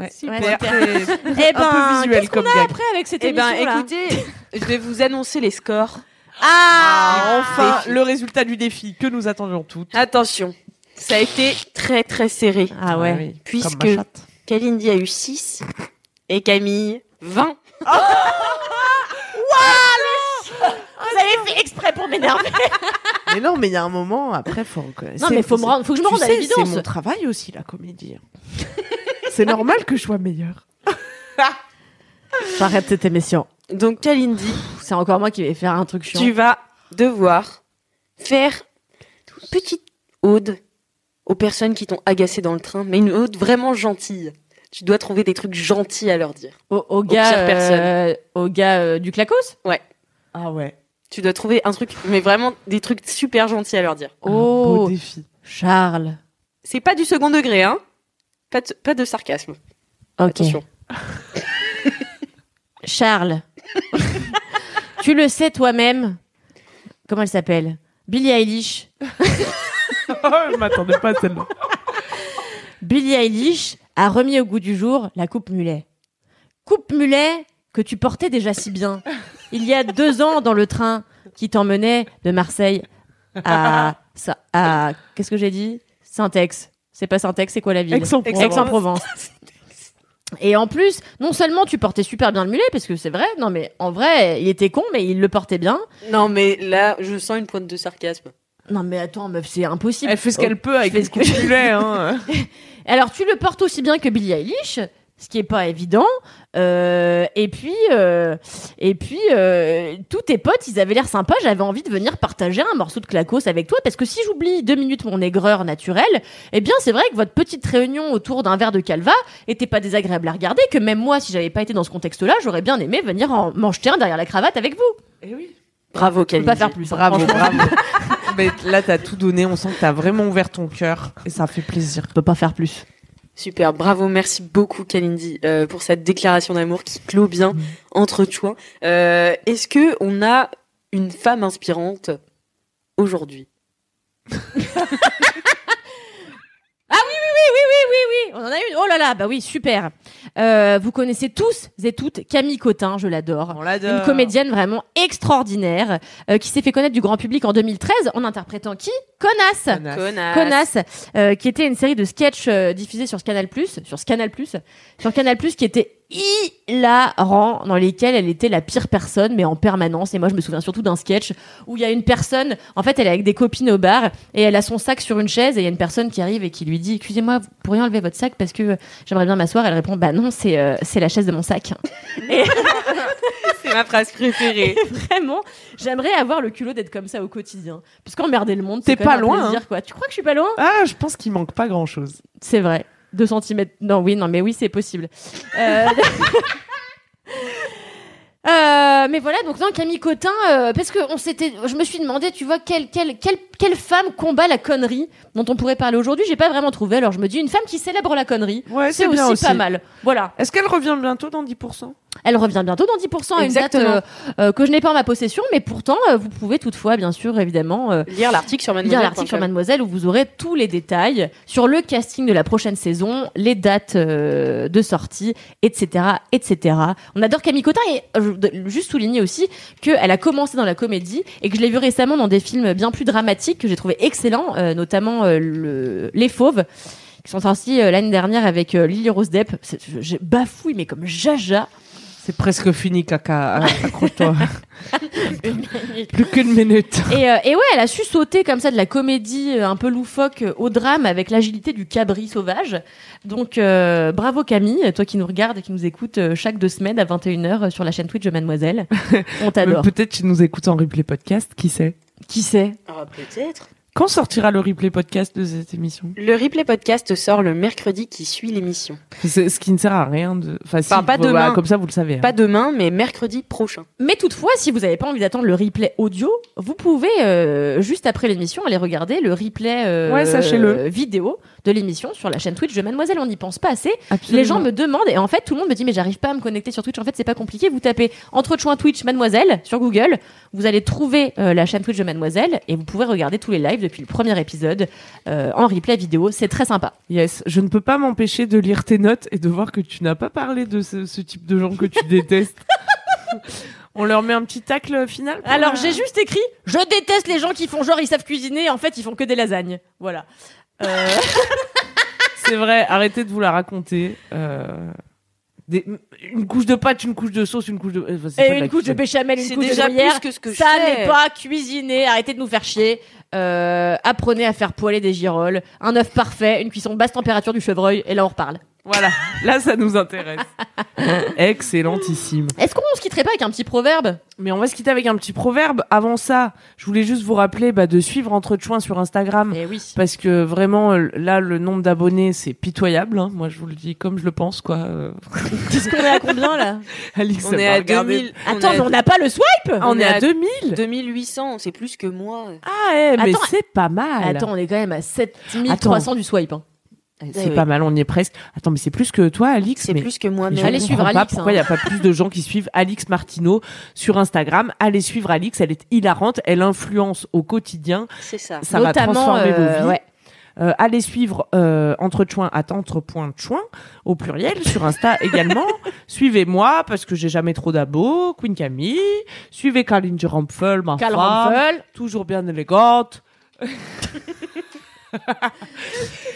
Euh, Super. super. Eh ben, peu visuel qu'est-ce qu'on comme a gag. après avec cette Eh ben, émission écoutez, je vais vous annoncer les scores. Ah, enfin, défi. le résultat du défi que nous attendions toutes. Attention, ça a été très très serré. Ah ouais. oui, Puisque-. Kalindi a eu 6 et Camille 20. Vous avez fait exprès pour m'énerver. Mais non, mais il y a un moment, après, faut reconnaître. Non, mais faut me rendre- faut que je me tu rende à l'évidence. C'est mon travail aussi, la comédie. c'est normal que je sois meilleure. J'arrête cette émission. Donc Kalindi, C'est encore moi qui vais faire un truc chiant. tu vas devoir faire une petite ode aux personnes qui t'ont agacé dans le train, mais une ode vraiment gentille. Tu dois trouver des trucs gentils à leur dire. Au, au gars, euh, au gars euh, du Clacos Ah ouais. Tu dois trouver un truc, mais vraiment des trucs super gentils à leur dire. Un beau Oh, défi. Charles. C'est pas du second degré, hein pas de, pas de sarcasme. Ok. Attention. Charles. tu le sais toi-même. Comment elle s'appelle? Billie Eilish. je m'attendais pas à celle-là. Billie Eilish a remis au goût du jour la coupe mulet. Coupe mulet que tu portais déjà si bien. Il y a deux ans dans le train qui t'emmenait de Marseille à, Sa- à qu'est-ce que j'ai dit? Saint-Ex. C'est pas Saint-Ex, c'est quoi la ville? Aix-en-Provence. Aix-en-Provence. Et en plus, non seulement tu portais super bien le mulet, parce que c'est vrai, non mais en vrai, il était con, mais il le portait bien. Non, mais là, je sens une pointe de sarcasme. Non mais attends, meuf, c'est impossible. Elle fait ce qu'elle peut avec fais le ce hein. Alors tu le portes aussi bien que Billie Eilish, ce qui est pas évident. Euh, et puis, euh, et puis, euh, tous tes potes, ils avaient l'air sympas. J'avais envie de venir partager un morceau de clacos avec toi, parce que si j'oublie deux minutes mon aigreur naturelle, eh bien c'est vrai que votre petite réunion autour d'un verre de calva était pas désagréable à regarder. Que même moi, si j'avais pas été dans ce contexte-là, j'aurais bien aimé venir en mancheter un derrière la cravate avec vous. Eh oui. Bravo, Je peux Kalindi. pas faire plus. hein, Bravo, bravo. Mais là, t'as tout donné. On sent que t'as vraiment ouvert ton cœur et ça fait plaisir. Je peux pas faire plus. Super, bravo, merci beaucoup Kalindi euh, pour cette déclaration d'amour qui clôt bien Mm. entre chouins. Euh, Est-ce que on a une femme inspirante aujourd'hui? Oui, oui, oui, oui, on en a une. Oh là là, bah oui, super. Euh, vous connaissez tous et toutes Camille Cotin, je l'adore. On l'adore. Une comédienne vraiment extraordinaire euh, qui s'est fait connaître du grand public en 2013 en interprétant qui? Connasse. Connasse. Connasse. Euh, qui était une série de sketchs euh, diffusés sur Canal+, sur Canal+, sur Canal+, qui était hilarant, dans lesquels elle était la pire personne, mais en permanence. Et moi, je me souviens surtout d'un sketch où il y a une personne, en fait, elle est avec des copines au bar, et elle a son sac sur une chaise, et il y a une personne qui arrive et qui lui dit, excusez-moi, vous pourriez enlever votre sac parce que j'aimerais bien m'asseoir. Elle répond, bah non, c'est euh, c'est la chaise de mon sac. Et- C'est ma phrase préférée. Vraiment, j'aimerais avoir le culot d'être comme ça au quotidien. Parce qu'emmerder le monde, T'es c'est quand pas même un loin, plaisir, quoi. Tu crois que je suis pas loin? Ah, je pense qu'il manque pas grand chose. C'est vrai. 2 cm. Non, oui, non, mais oui, c'est possible. Euh... euh, mais voilà, donc non, Camille Cotin, euh, parce que on s'était, je me suis demandé, tu vois, quelle, quelle, quelle, quelle femme combat la connerie dont on pourrait parler aujourd'hui? J'ai pas vraiment trouvé, alors je me dis, une femme qui célèbre la connerie, Ouais, c'est aussi. pas mal. Voilà. Est-ce qu'elle revient bientôt dans 10% Elle revient bientôt dans 10% à une date euh, euh, que je n'ai pas en ma possession, mais pourtant, euh, vous pouvez toutefois, bien sûr, évidemment, Lire l'article sur Mademoiselle. lire l'article sur Mademoiselle où vous aurez tous les détails sur le casting de la prochaine saison, les dates de sortie, etc., etc. On adore Camille Cotin et je juste souligner aussi qu'elle a commencé dans la comédie et que je l'ai vu récemment dans des films bien plus dramatiques que j'ai trouvé excellents, notamment le- Les Fauves qui sont sortis l'année dernière avec Lily Rose Depp. Je- J'ai bafouille mais comme jaja. C'est presque fini, caca. Accroche-toi. Plus qu'une minute. Et, euh, et ouais, elle a su sauter comme ça de la comédie euh, un peu loufoque euh, au drame avec l'agilité du cabri sauvage. Donc euh, bravo Camille, toi qui nous regardes et qui nous écoutes chaque deux semaines à 21h sur la chaîne Twitch de Mademoiselle. On t'adore. Peut-être tu nous écoutes en replay podcast, qui sait? Qui sait? Ah, peut-être. Quand sortira le replay podcast de cette émission? Le replay podcast sort le mercredi qui suit l'émission. C'est ce qui ne sert à rien de. Enfin, si, Enfin, pas voilà, demain. comme ça, vous le savez. hein. Pas demain, mais mercredi prochain. Mais toutefois, si vous n'avez pas envie d'attendre le replay audio, vous pouvez euh, juste après l'émission aller regarder le replay euh, Ouais, sachez-le. vidéo de l'émission sur la chaîne Twitch de Mademoiselle. On n'y pense pas assez. Absolument. Les gens me demandent et en fait tout le monde me dit mais j'arrive pas à me connecter sur Twitch. En fait c'est pas compliqué. Vous tapez entre choix Twitch Mademoiselle sur Google, vous allez trouver euh, la chaîne Twitch de Mademoiselle et vous pouvez regarder tous les lives depuis le premier épisode euh, en replay vidéo. C'est très sympa. Yes, je ne peux pas m'empêcher de lire tes notes et de voir que tu n'as pas parlé de ce, ce type de gens que tu détestes. On leur met un petit tacle final Alors la- j'ai juste écrit je déteste les gens qui font genre ils savent cuisiner en fait ils font que des lasagnes. Voilà. Euh, C'est vrai, arrêtez de vous la raconter. Euh, des- Une couche de pâte, une couche de sauce, une couche de. enfin, c'est pas et de une la couche de cuisine. béchamel, une C'est couche de déjà gruyère. plus que ce que je Ça n'est pas cuisiner. Arrêtez de nous faire chier. Euh, apprenez à faire poêler des girolles, un œuf parfait, une cuisson basse température du chevreuil, et là on reparle. Voilà, là ça nous intéresse. Excellentissime. Est-ce qu'on se quitterait pas avec un petit proverbe? Mais on va se quitter avec un petit proverbe. Avant ça, je voulais juste vous rappeler bah, de suivre Entre Chouins sur Instagram. Eh oui. Parce que vraiment, euh, là, le nombre d'abonnés, c'est pitoyable. hein. Moi, je vous le dis comme je le pense, quoi. Qu'est-ce qu'on est à combien là? Alix, On est à regarder. 2000. Attends, on mais on n'a pas le swipe? Ah, on, on est est à à 2000 à 2800, c'est plus que moi. Ah, eh, mais c'est pas mal. Attends, on est quand même à 7300 du swipe. hein. C'est oui. pas mal, on y est presque. Attends, mais c'est plus que toi, Alix. C'est plus que moi. Mais Allez suivre pas Alix, pourquoi hein. il n'y a pas plus de gens qui suivent Alix Martineau sur Instagram. Allez suivre Alix, elle est hilarante, elle influence au quotidien. c'est ça. Ça va transformer euh, vos vies. ouais. Euh, allez suivre euh, entre chouins à entre.chouin au pluriel sur Insta également. Suivez-moi parce que j'ai jamais trop d'abos. Queen Camille. Suivez Caroline Durampfel, ma Karl femme. Rampfel. Toujours bien élégante.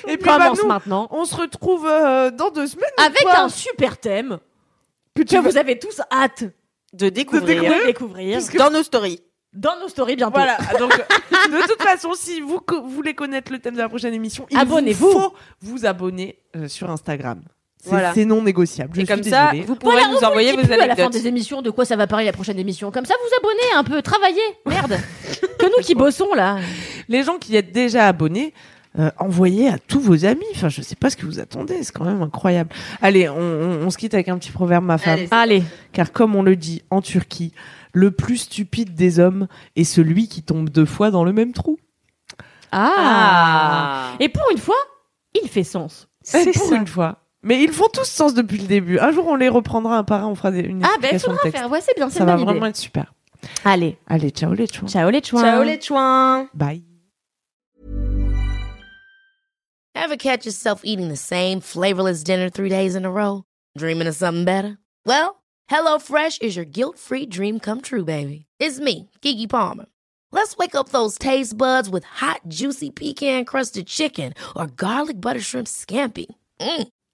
Et puis bah, Commence nous, maintenant. on se retrouve euh, dans deux semaines. Avec un super thème que que vous avez tous hâte De découvrir, découvrir. dans nos stories. dans nos stories bientôt. Voilà, donc de toute façon, si vous co- voulez connaître le thème de la prochaine émission, il Abonnez-vous. vous faut vous abonner euh, sur Instagram. C'est Voilà. c'est non négociable. Je Et suis comme ça, désolée. vous pourrez Voilà, nous vous envoyer vos plus à la fin anecdotes. des émissions de quoi ça va parler la prochaine émission? Comme ça, vous abonnez un peu, travaillez. Merde. que nous qui bossons là. Les gens qui êtes déjà abonnés, euh, envoyez à tous vos amis. Enfin, je sais pas ce que vous attendez, c'est quand même incroyable. Allez, on, on- on se quitte avec un petit proverbe, ma femme. Allez, Allez. Car comme on le dit en Turquie, le plus stupide des hommes est celui qui tombe deux fois dans le même trou. Ah. Et pour une fois, il fait sens. c'est pour ça. une fois. Mais ils font tous sens depuis le début. Un jour, on les reprendra un par un, on fera des- une Ah ben de faudra texte. faire. Ouais, c'est bien, c'est Ça une va bonne vraiment être super. Allez. Allez, ciao les chouins. Ciao les chouins. Ciao les chouins. Bye. Ever catch yourself eating the same flavorless dinner three days in a row? Dreaming of something better? Well, HelloFresh is your guilt-free dream come true, baby. It's me, Kiki Palmer. Let's wake up those taste buds with hot, juicy pecan-crusted chicken or garlic butter shrimp scampi. Mm.